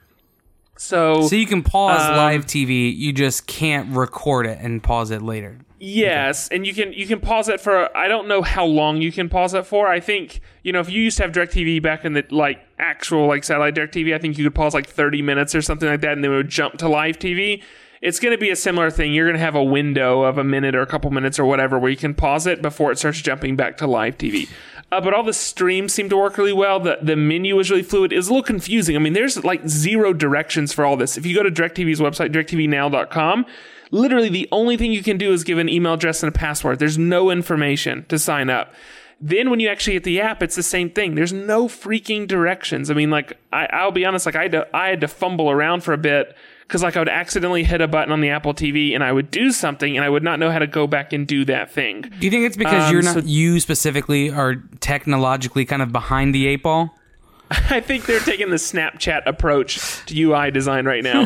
So, So you can pause Um, live TV, you just can't record it and pause it later. Yes, and you can you can pause it for I don't know how long you can pause it for. I think you know if you used to have DirecTV back in the like actual like satellite DirecTV, I think you could pause like thirty minutes or something like that, and then it would jump to live TV. It's going to be a similar thing. You're going to have a window of a minute or a couple minutes or whatever where you can pause it before it starts jumping back to live TV. Uh, but all the streams seem to work really well. The the menu is really fluid. It's a little confusing. I mean, there's like zero directions for all this. If you go to DirecTV's website, directvnow.com, literally the only thing you can do is give an email address and a password. There's no information to sign up. Then when you actually get the app, it's the same thing. There's no freaking directions. I mean, like I, I'll be honest, like I had to, I had to fumble around for a bit because like I would accidentally hit a button on the Apple TV and I would do something and I would not know how to go back and do that thing. Do you think it's because Um, you're not so- you specifically are technologically kind of behind the eight ball? I think they're taking the Snapchat approach to UI design right now.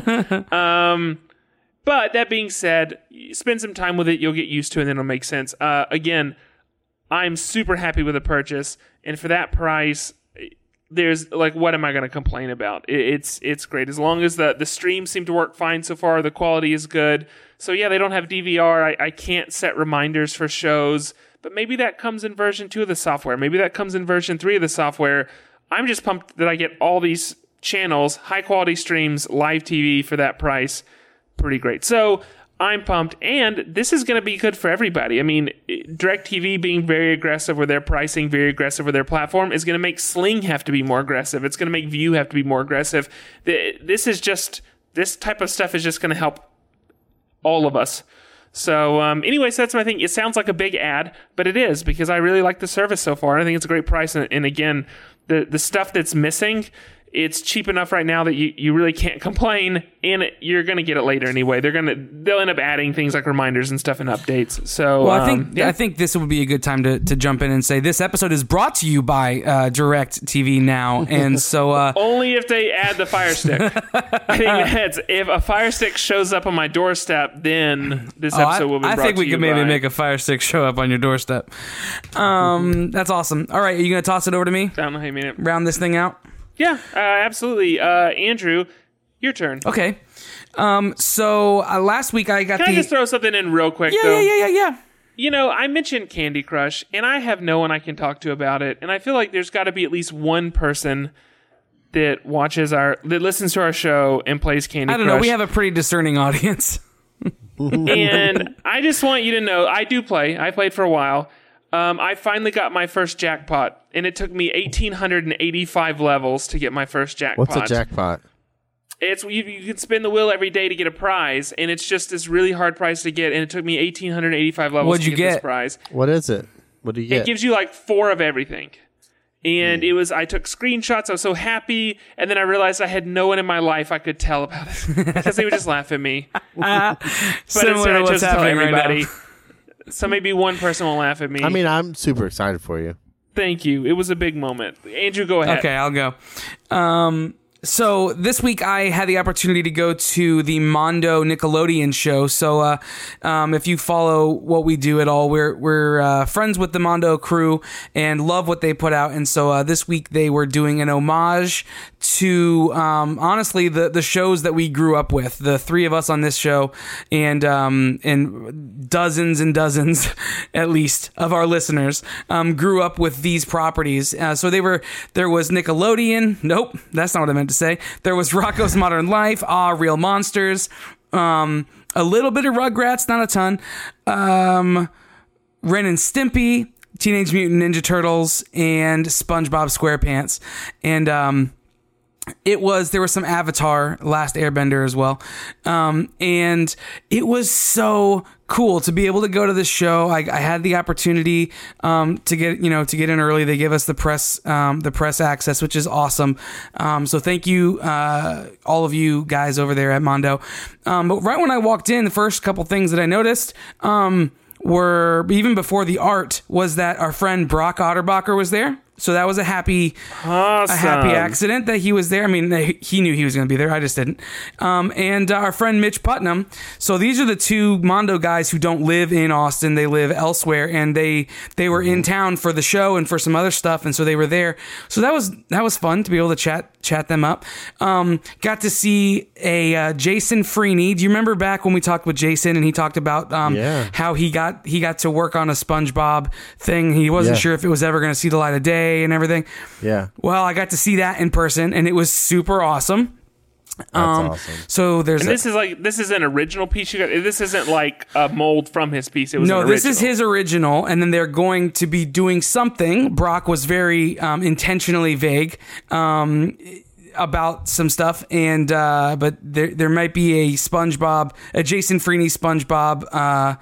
um, but that being said, spend some time with it. You'll get used to it, and then it'll make sense. Uh, again, I'm super happy with the purchase, and for that price, there's like, what am I going to complain about? It, it's it's great as long as the the streams seem to work fine so far. The quality is good. So yeah, they don't have DVR. I, I can't set reminders for shows, but maybe that comes in version two of the software. Maybe that comes in version three of the software. I'm just pumped that I get all these channels, high quality streams, live TV for that price. Pretty great. So I'm pumped, and this is going to be good for everybody. I mean, DirecTV being very aggressive with their pricing, very aggressive with their platform, is going to make Sling have to be more aggressive. It's going to make Vue have to be more aggressive. This is just this type of stuff is just going to help all of us. So, um, anyways, that's my thing. It sounds like a big ad, but it is because I really like the service so far. I think it's a great price, and, and again, the the stuff that's missing, it's cheap enough right now that you, you really can't complain, and it, you're gonna get it later anyway. They're gonna they'll end up adding things like reminders and stuff and updates. So, Well, I um, think yeah. I think this would be a good time to, to jump in and say this episode is brought to you by uh, DirecTV Now, and so uh, only if they add the Fire Stick. I think that's if a Fire Stick shows up on my doorstep, then this oh, I, episode will be. I think we could maybe by- make a Fire Stick show up on your doorstep. Um, that's awesome. All right, are you gonna toss it over to me? I don't know how you mean it. Round this thing out. Yeah, uh, absolutely. Uh, Andrew, your turn. Okay. Um, so uh, last week I got Can the I just throw something in real quick? yeah, though? yeah, yeah, yeah, yeah. You know, I mentioned Candy Crush, and I have no one I can talk to about it. And I feel like there's got to be at least one person that watches our, that listens to our show and plays Candy Crush. I don't Crush. know. We have a pretty discerning audience. and I just want you to know, I do play. I played for a while. Um, I finally got my first jackpot, and it took me 1,885 levels to get my first jackpot. What's a jackpot? It's you, you can spin the wheel every day to get a prize, and it's just this really hard prize to get. And it took me 1,885 levels What'd to you get, this get? prize. What is it? What do you get? It gives you like four of everything. And Hmm. it was, I took screenshots. I was so happy. And then I realized I had no one in my life I could tell about it because they would just laugh at me. But Similar instead, to I what's chose to tell happening right now. everybody. so maybe one person will laugh at me. I mean, I'm super excited for you. thank you. It was a big moment. Andrew, go ahead. Okay, I'll go. Um, so this week I had the opportunity to go to the Mondo Nickelodeon show. So uh, um, if you follow what we do at all, we're we're uh, friends with the Mondo crew and love what they put out. And so uh, this week they were doing an homage to um, honestly the the shows that we grew up with. The three of us on this show and um, and dozens and dozens at least of our listeners um, grew up with these properties. Uh, so they were there was Nickelodeon. Nope, that's not what I meant to say. There was Rocko's Modern Life. Ah, Real Monsters. Um, a little bit of Rugrats, not a ton. Um, Ren and Stimpy, Teenage Mutant Ninja Turtles, and SpongeBob SquarePants. And um, it was there was some Avatar Last Airbender as well, um, and it was so cool to be able to go to this show. I, I had the opportunity um, to get you know to get in early. They give us the press um, the press access, which is awesome. Um, so thank you uh, all of you guys over there at Mondo. Um, but right when I walked in, the first couple things that I noticed. Um, were even before the art was that our friend Brock Otterbacher was there. So that was a happy Awesome. a happy accident that he was there. I mean, he knew he was going to be there. I just didn't. Um, and uh, our friend Mitch Putnam. So these are the two Mondo guys who don't live in Austin. They live elsewhere, and they they were in town for the show and for some other stuff, and so they were there. So that was that was fun to be able to chat chat them up. Um, got to see a uh, Jason Freeny. Do you remember back when we talked with Jason and he talked about um, Yeah. how he got he got to work on a SpongeBob thing? He wasn't Yeah. sure if it was ever going to see the light of day and everything. Yeah, Well, I got to see that in person, and it was super awesome. That's Um, awesome. So there's And a- this is like this is an original piece. You got this isn't like a mold from his piece. It was no, an this is his original, and then they're going to be doing something. Brock was very um, intentionally vague um, about some stuff, and uh, but there there might be a SpongeBob, a Jason Freeny SpongeBob. Uh,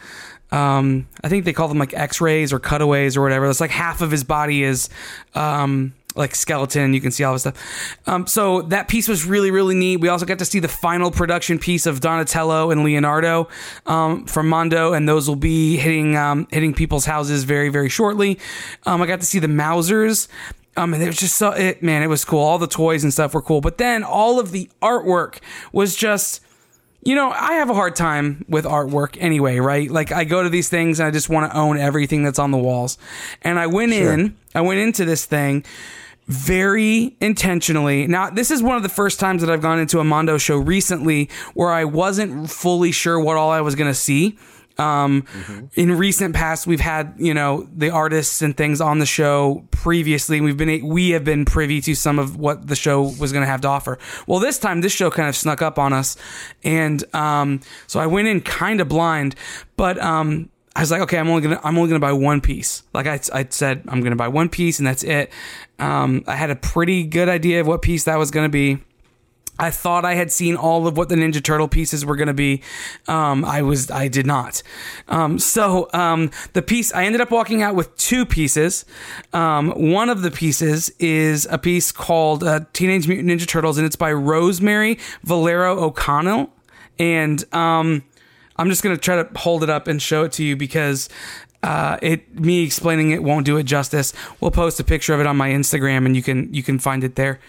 um, I think they call them like X-rays or cutaways or whatever. It's like half of his body is. Um, like skeleton, you can see all this stuff. Um, so that piece was really, really neat. We also got to see the final production piece of Donatello and Leonardo um, from Mondo, and those will be hitting um, hitting people's houses very, very shortly. Um, I got to see the Mousers. Um, and it was just so it man, it was cool. All the toys and stuff were cool, but then all of the artwork was just you know, I have a hard time with artwork anyway, right? Like I go to these things and I just want to own everything that's on the walls. And I went in, I went into this thing very intentionally. Now, this is one of the first times that I've gone into a Mondo show recently where I wasn't fully sure what all I was going to see. Um, In recent past, we've had you know the artists and things on the show previously. We've been we have been privy to some of what the show was going to have to offer. Well, this time this show kind of snuck up on us, and um, so I went in kind of blind, but um, I was like, okay, I'm only gonna I'm only gonna buy one piece. Like I, I said, I'm gonna buy one piece and that's it. Um, I had a pretty good idea of what piece that was gonna be. I thought I had seen all of what the Ninja Turtle pieces were going to be. Um, I was, I did not. Um, so um, the piece, I ended up walking out with two pieces. Um, one of the pieces is a piece called uh, Teenage Mutant Ninja Turtles, and it's by Rosemary Valero O'Connell. And um, I'm just going to try to hold it up and show it to you because uh, it me explaining it won't do it justice. We'll post a picture of it on my Instagram, and you can you can find it there.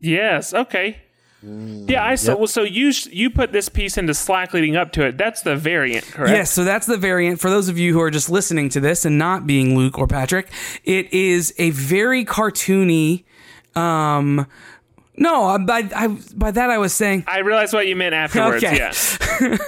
Yes. Okay. Yeah, I saw. Yep. Well, so you you put this piece into Slack leading up to it. That's the variant, correct? Yes, so that's the variant. For those of you who are just listening to this and not being Luke or Patrick, it is a very cartoony. Um, no, I- by I, by that I was saying I realized what you meant afterwards. Okay. Yeah,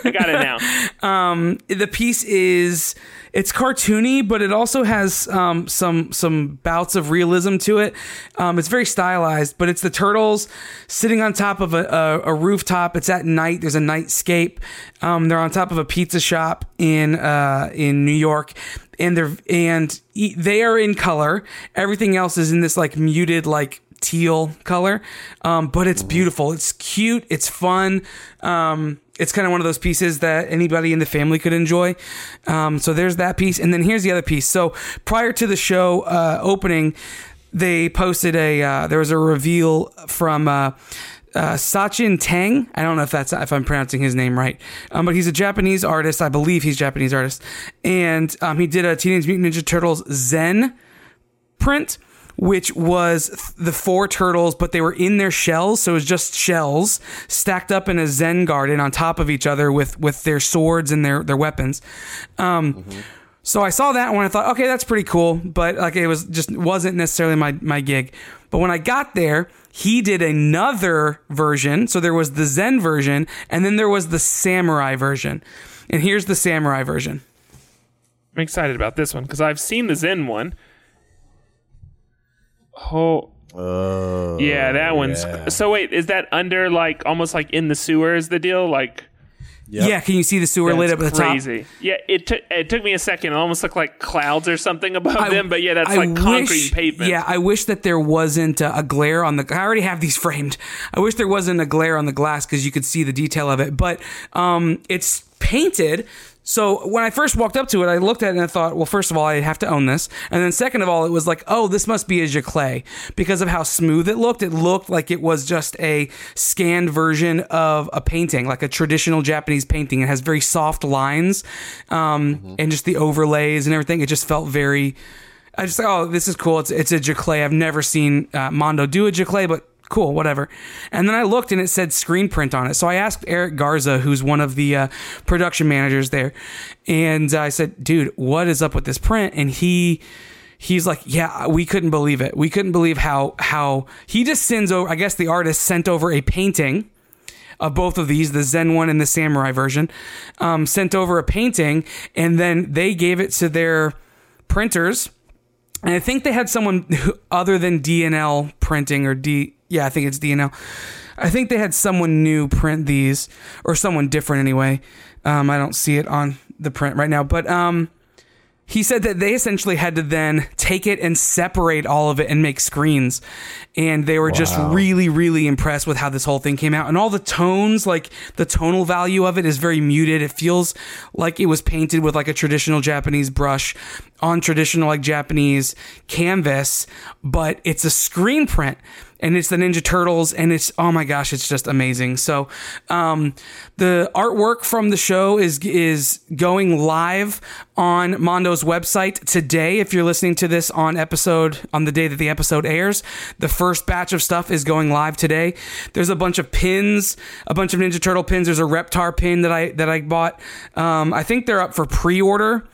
I got it now. the piece is it's cartoony, but it also has um, some some bouts of realism to it. Um, it's very stylized, but it's the turtles sitting on top of a, a, a rooftop. It's at night. There's a nightscape. Um, they're on top of a pizza shop in uh, in New York, and they're and e- they are in color. Everything else is in this like muted like teal color. Um, but it's beautiful. It's cute. It's fun. Um, it's kind of one of those pieces that anybody in the family could enjoy. Um, so there's that piece. And then here's the other piece. So prior to the show uh, opening they posted a uh, there was a reveal from uh, uh, Sachin Teng. I don't know if that's if I'm pronouncing his name right, um, but he's a Japanese artist. I believe he's a Japanese artist, and um, he did a Teenage Mutant Ninja Turtles Zen print, which was th- the four turtles, but they were in their shells, so it was just shells stacked up in a Zen garden on top of each other with with their swords and their their weapons. Um, So I saw that one. I thought, okay, that's pretty cool, but like it was just wasn't necessarily my my gig. But when I got there, he did another version. So there was the Zen version, and then there was the samurai version. And here's the samurai version. I'm excited about this one because I've seen the Zen one. Oh, Oh, yeah, that one's. yeah. So wait, is that under like almost like in the sewer? Is the deal like? Yep. Yeah, can you see the sewer lit up at the top? crazy. Yeah, it took it took me a second. It almost looked like clouds or something above I- them, but yeah, that's I like concrete wish- pavement. Yeah, I wish that there wasn't a, a glare on the. I already have these framed. I wish there wasn't a glare on the glass because you could see the detail of it. But um, it's painted. So when I first walked up to it, I looked at it and I thought, well, first of all, I have to own this, and then second of all, it was like, oh, this must be a giclée because of how smooth it looked. It looked like it was just a scanned version of a painting, like a traditional Japanese painting. It has very soft lines, um, and just the overlays and everything. It just felt very. I just thought, oh, this is cool. It's it's a giclée. I've never seen uh, Mondo do a giclée, but cool, whatever. And then I looked and it said screen print on it. So I asked Eric Garza, who's one of the uh, production managers there, and I said, dude, what is up with this print? And he he's like, yeah, we couldn't believe it. We couldn't believe how how he just sends over. I guess the artist sent over a painting of both of these, the Zen one and the Samurai version, um, sent over a painting, and then they gave it to their printers. And I think they had someone who, other than DNL printing or D. Yeah, I think it's DNL. I think they had someone new print these, or someone different anyway. Um, I don't see it on the print right now, but um, he said that they essentially had to then take it and separate all of it and make screens. And they were just really, really impressed with how this whole thing came out. And all the tones, like the tonal value of it is very muted. It feels like it was painted with like a traditional Japanese brush on traditional like Japanese canvas, but it's a screen print and it's the Ninja Turtles, and it's oh my gosh, it's just amazing. So, um, the artwork from the show is is going live on Mondo's website today. If you're listening to this on episode on the day that the episode airs, the first batch of stuff is going live today. There's a bunch of pins, a bunch of Ninja Turtle pins. There's a Reptar pin that I that I bought. Um, I think they're up for pre-order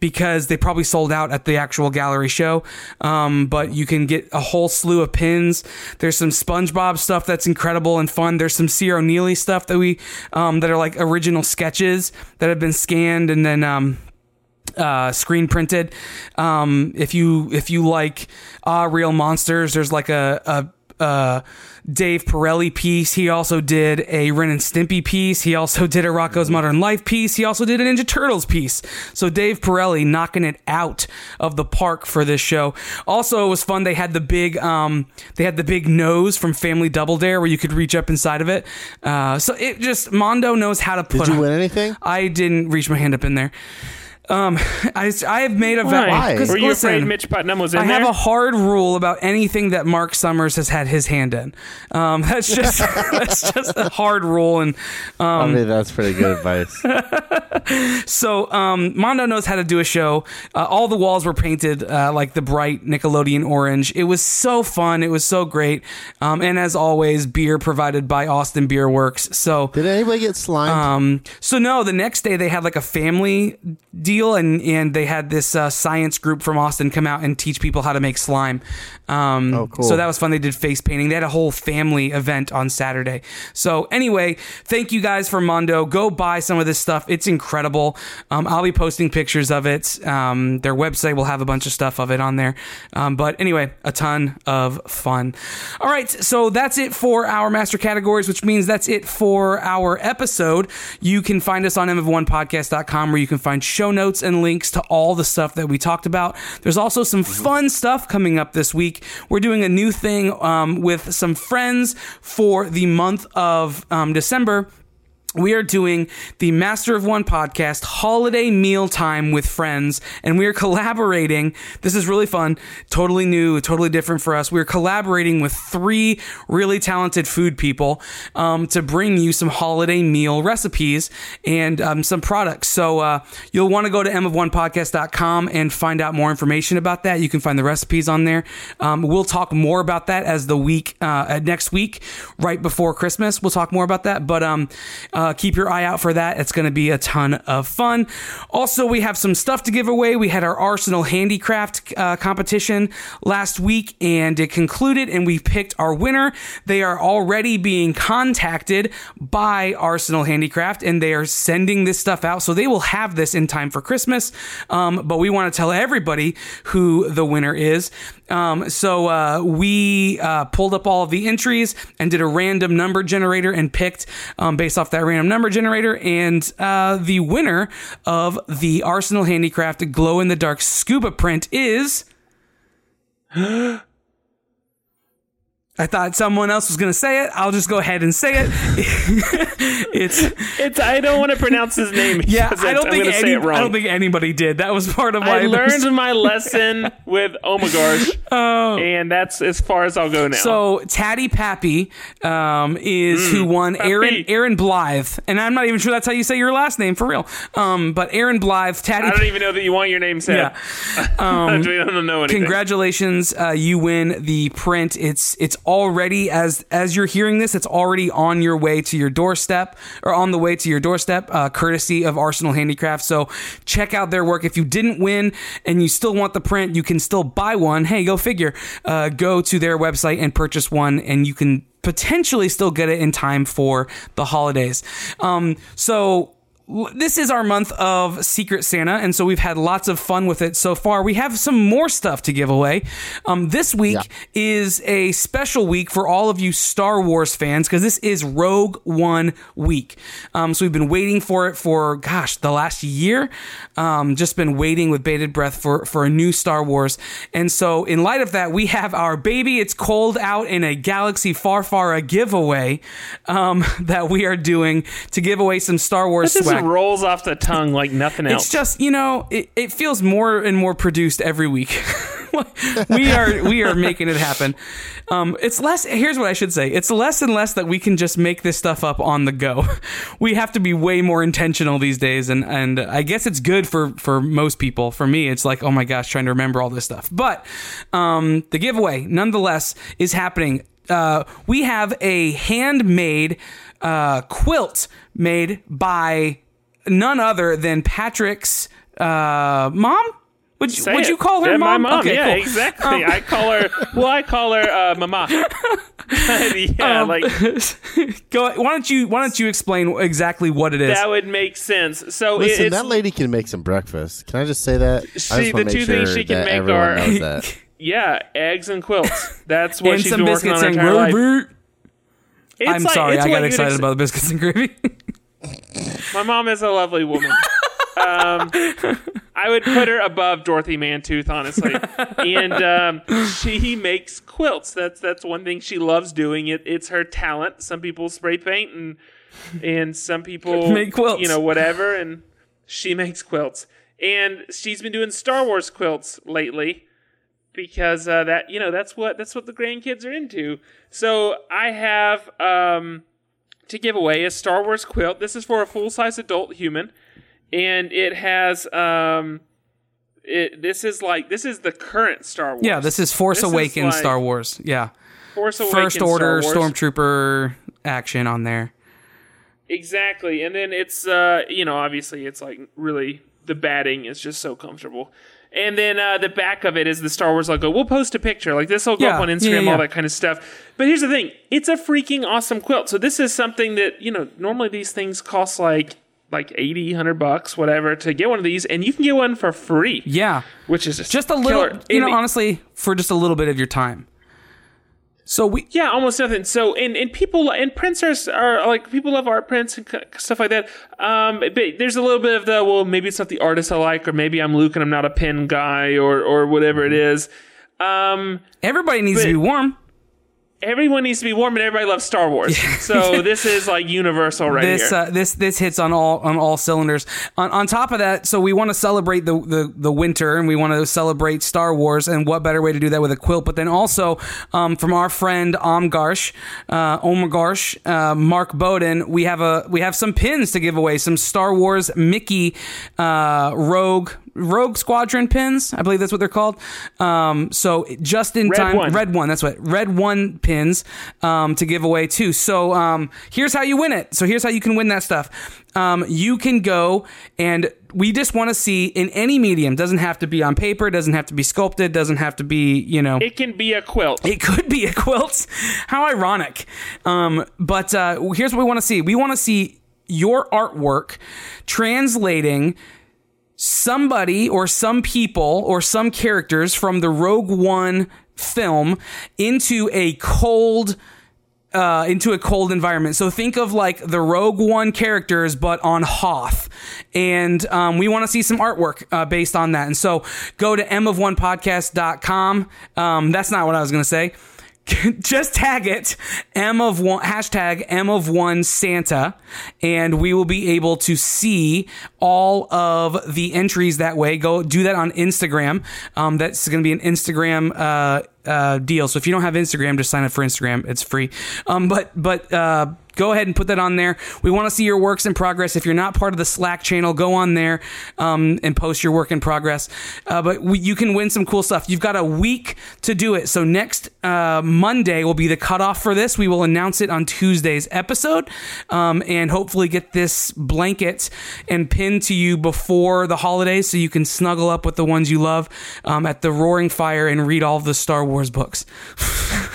because they probably sold out at the actual gallery show. Um, but you can get a whole slew of pins. There's some SpongeBob stuff that's incredible and fun. There's some Ciro Nieli stuff that we um, that are like original sketches that have been scanned and then um, uh, screen printed. Um, if you if you like uh, real monsters, there's like a, a, a Dave Perillo piece. He also did a Ren and Stimpy piece. He also did a Rocko's Modern Life piece. He also did a Ninja Turtles piece. So Dave Perillo knocking it out of the park for this show. Also, it was fun. They had the big um, they had the big nose from Family Double Dare where you could reach up inside of it. Uh, so it just Mondo knows how to put. Did you win anything? I didn't reach my hand up in there. Um, I, I have made a vow. Why? 'cause Were you listen, afraid Mitch Putnam was in I there? have a hard rule about anything that Mark Summers has had his hand in. Um, that's just that's just a hard rule, and I mean, that's pretty good advice. so um, Mondo knows how to do a show. Uh, all the walls were painted uh, like the bright Nickelodeon orange. It was so fun. It was so great. Um, and as always, beer provided by Austin Beer Works. So Did anybody get slimed? um, so no, the next day they had like a family deal, and and they had this uh, science group from Austin come out and teach people how to make slime. Um, Oh, cool. So that was fun. They did face painting. They had a whole family event on Saturday. So anyway, thank you guys for Mondo. Go buy some of this stuff. It's incredible. Um, I'll be posting pictures of it. Um, their website will have a bunch of stuff of it on there. Um, but anyway, a ton of fun. All right, so that's it for our master categories, which means that's it for our episode. You can find us on mf1podcast.com where you can find show notes and links to all the stuff that we talked about. There's also some fun stuff coming up this week. We're doing a new thing um, with some friends for the month of um, December we are doing the Master of One podcast holiday meal time with friends, and we are collaborating. This is really fun, totally new, totally different for us. We're collaborating with three really talented food people um, to bring you some holiday meal recipes and um, some products. So uh, you'll want to go to mofonepodcast.com and find out more information about that. You can find the recipes on there. Um, we'll talk more about that as the week uh, next week, right before Christmas. We'll talk more about that, but um. Uh, keep your eye out for that. It's going to be a ton of fun. Also, we have some stuff to give away. We had our Arsenal Handicraft uh, competition last week and it concluded, and we picked our winner. They are already being contacted by Arsenal Handicraft and they are sending this stuff out. So they will have this in time for Christmas. Um, but we want to tell everybody who the winner is. Um, so uh, we uh, pulled up all of the entries and did a random number generator and picked um, based off that random number generator. And uh, the winner of the Arsenal Handicraft glow in the dark scuba print is. I thought someone else was going to say it. I'll just go ahead and say it. it's It's I don't want to pronounce his name. yeah. I don't think any, say it wrong. I don't think anybody did. That was part of why I learned my lesson with Omegarsh, and that's as far as I'll go now. Oh. So Tatty Pappy um, is who won Aaron Pappy. Aaron Blythe, and I'm not even sure that's how you say your last name for real. Um, but Aaron Blythe, Tatty. I don't even know that you want your name said. yeah. I don't know anything. Congratulations, uh, you win the print. It's it's already as as you're hearing this, it's already on your way to your doorstep or on the way to your doorstep, uh, courtesy of Arsenal Handicraft. So check out their work. If you didn't win and you still want the print, you can still buy one. Hey, go figure. Uh, go to their website and purchase one, and you can potentially still get it in time for the holidays. Um, so this is our month of Secret Santa, and so we've had lots of fun with it so far. We have some more stuff to give away. Um, this week Yeah. is a special week for all of you Star Wars fans because this is Rogue One week. Um, so we've been waiting for it for gosh the last year. Um, just been waiting with bated breath for for a new Star Wars, and so in light of that, we have our baby. It's cold out in a galaxy far, far a giveaway um, that we are doing to give away some Star Wars This rolls off the tongue like nothing else. It's just you know it, it feels more and more produced every week. we are we are making it happen. Um, it's less. Here's what I should say. It's less and less that we can just make this stuff up on the go. We have to be way more intentional these days, and and I guess it's good for for most people. For me, it's like oh my gosh, trying to remember all this stuff. But um, the giveaway, nonetheless, is happening. Uh, we have a handmade uh, quilt made by none other than Patrick's uh, mom. Would you, would it. you call her yeah, mom? My mom. Okay, yeah, cool. exactly. I call her. Well, I call her uh, mama. yeah, Um, like Go. Why don't you Why don't you explain exactly what it is? that would make sense. So Listen, it's that lady can make some breakfast. Can I just say that? I just the make two things she can make everyone are- knows that. yeah, eggs and quilts. That's what and she's some been working biscuits on and her entire life. It's I'm like- sorry, it's I got excited ex- about the biscuits and gravy. My mom is a lovely woman. um, I would put her above Dorothy Mantooth, honestly. and um, she makes quilts. That's that's one thing she loves doing. It it's her talent. Some people spray paint and and some people Make quilts. You know whatever. And she makes quilts. And she's been doing Star Wars quilts lately because uh, that you know that's what that's what the grandkids are into. So I have um, to give away a Star Wars quilt. This is for a full size adult human, and it has um, it. This is like this is the current Star Wars. yeah, this is Force This is Awakens like Star Wars. Yeah, Force Awakens First Order. Stormtrooper action on there. Exactly, and then it's uh, you know obviously it's like really the batting is just so comfortable. And then uh, the back of it is the Star Wars logo. We'll post a picture. Like this will go Yeah, up on Instagram, yeah. all that kind of stuff. But here's the thing: it's a freaking awesome quilt. So this is something that you know normally these things cost like like 80 100 bucks whatever to get one of these and you can get one for free Yeah, which is just, just a little. killer. You know, honestly, for just a little bit of your time. So we Yeah, almost nothing. So, and, and people and prints are, are like people love art prints and stuff like that. Um, but there's a little bit of the well, maybe it's not the artist I like, or maybe I'm Luke and I'm not a pen guy, or or whatever it is. Um, everybody needs to be warm. Everyone needs to be warm, and everybody loves Star Wars. So this is like universal right this here. uh, this this hits on all on all cylinders. On, on top of that, so we want to celebrate the, the the winter and we want to celebrate Star Wars, and what better way to do that with a quilt? But then also um, from our friend Omgarsh, uh, uh, Mark Bowden, we have a we have some pins to give away, some Star Wars Mickey uh, Rogue. Rogue Squadron pins, I believe that's what they're called. Um, so just in Red time, one. red one. That's what red one pins um, to give away too. So um, here's how you win it. So here's how you can win that stuff. Um, you can go and we just want to see in any medium. Doesn't have to be on paper. Doesn't have to be sculpted. Doesn't have to be you know. it can be a quilt. It could be a quilt. How ironic. Um, but uh, here's what we want to see. We want to see your artwork translating somebody or some people or some characters from the Rogue One film into a cold uh, into a cold environment. So think of like the Rogue One characters, but on Hoth. And um, we want to see some artwork uh, based on that. And so go to mofonepodcast.com. Um, that's not what I was going to say. Just tag it M of one hashtag M of one Santa, and we will be able to see all of the entries that way. Go do that on Instagram. Um, that's going to be an Instagram uh, uh, deal. So if you don't have Instagram, just sign up for Instagram. It's free. Um, but but uh, go ahead and put that on there. We want to see your works in progress. If you're not part of the Slack channel, go on there um, and post your work in progress. Uh, but we, you can win some cool stuff. You've got a week to do it. So next uh, Monday will be the cutoff for this. We will announce it on Tuesday's episode um, and hopefully get this blanket and pinned to you before the holidays so you can snuggle up with the ones you love um, at the Roaring Fire and read all the Star Wars books.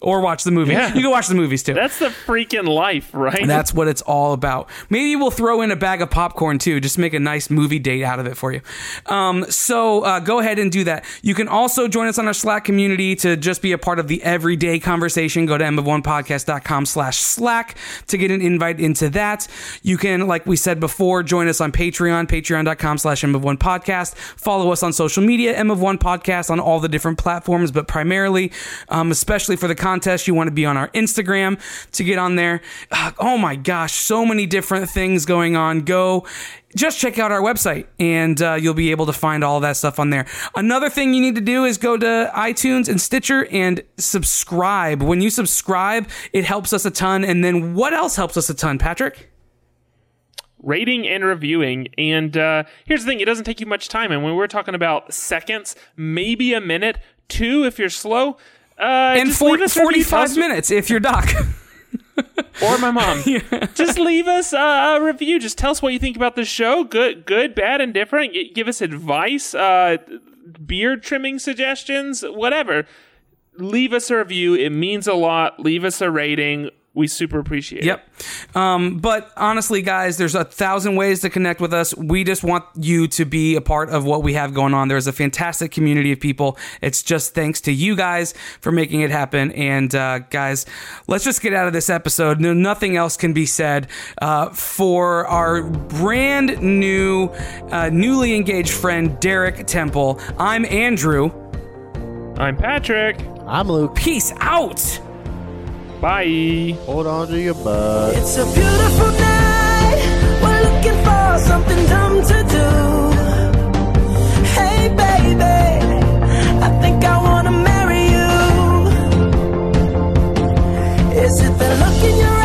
or watch the movie. Yeah. You can watch the movies too. That's the freaking life, right? That's what it's all about. Maybe we'll throw in a bag of popcorn too, just make a nice movie date out of it for you. Um, so uh, go ahead and do that. You can also join us on our Slack community to just be a part of the everyday conversation. Go to m1podcast.com slash Slack to get an invite into that. You can, like we said before, join us on Patreon, patreon.com slash m1podcast. Follow us on social media, m of one podcast on all the different platforms, but primarily, um, especially for the contest, you want to be on our Instagram to get on there. Oh my gosh, so many different things going on. Go just check out our website and uh, you'll be able to find all that stuff on there. Another thing you need to do is go to iTunes and Stitcher and subscribe. When you subscribe, it helps us a ton. And then what else helps us a ton, Patrick? rating and reviewing. And uh, here's the thing: it doesn't take you much time. And when we're talking about seconds, maybe a minute, two if you're slow, uh, And just 40, leave us a review. 45 minutes if you're Doc. or my mom. Just leave us a, a review. Just tell us what you think about the show. Good, good, bad, and different. G- give us advice, uh, beard trimming suggestions, whatever. Leave us a review. It means a lot. Leave us a rating. We super appreciate it. Yep. Um, but honestly, guys, there's a thousand ways to connect with us. We just want you to be a part of what we have going on. There's a fantastic community of people. It's just thanks to you guys for making it happen. And uh, guys, let's just get out of this episode. No, nothing else can be said uh, for our brand new, uh, newly engaged friend Derek Temple. I'm Andrew. I'm Patrick. I'm Luke. Peace out. Bye. Hold on to your butt. It's a beautiful night. We're looking for something dumb to do. Hey, baby, I think I wanna marry you. Is it the look in your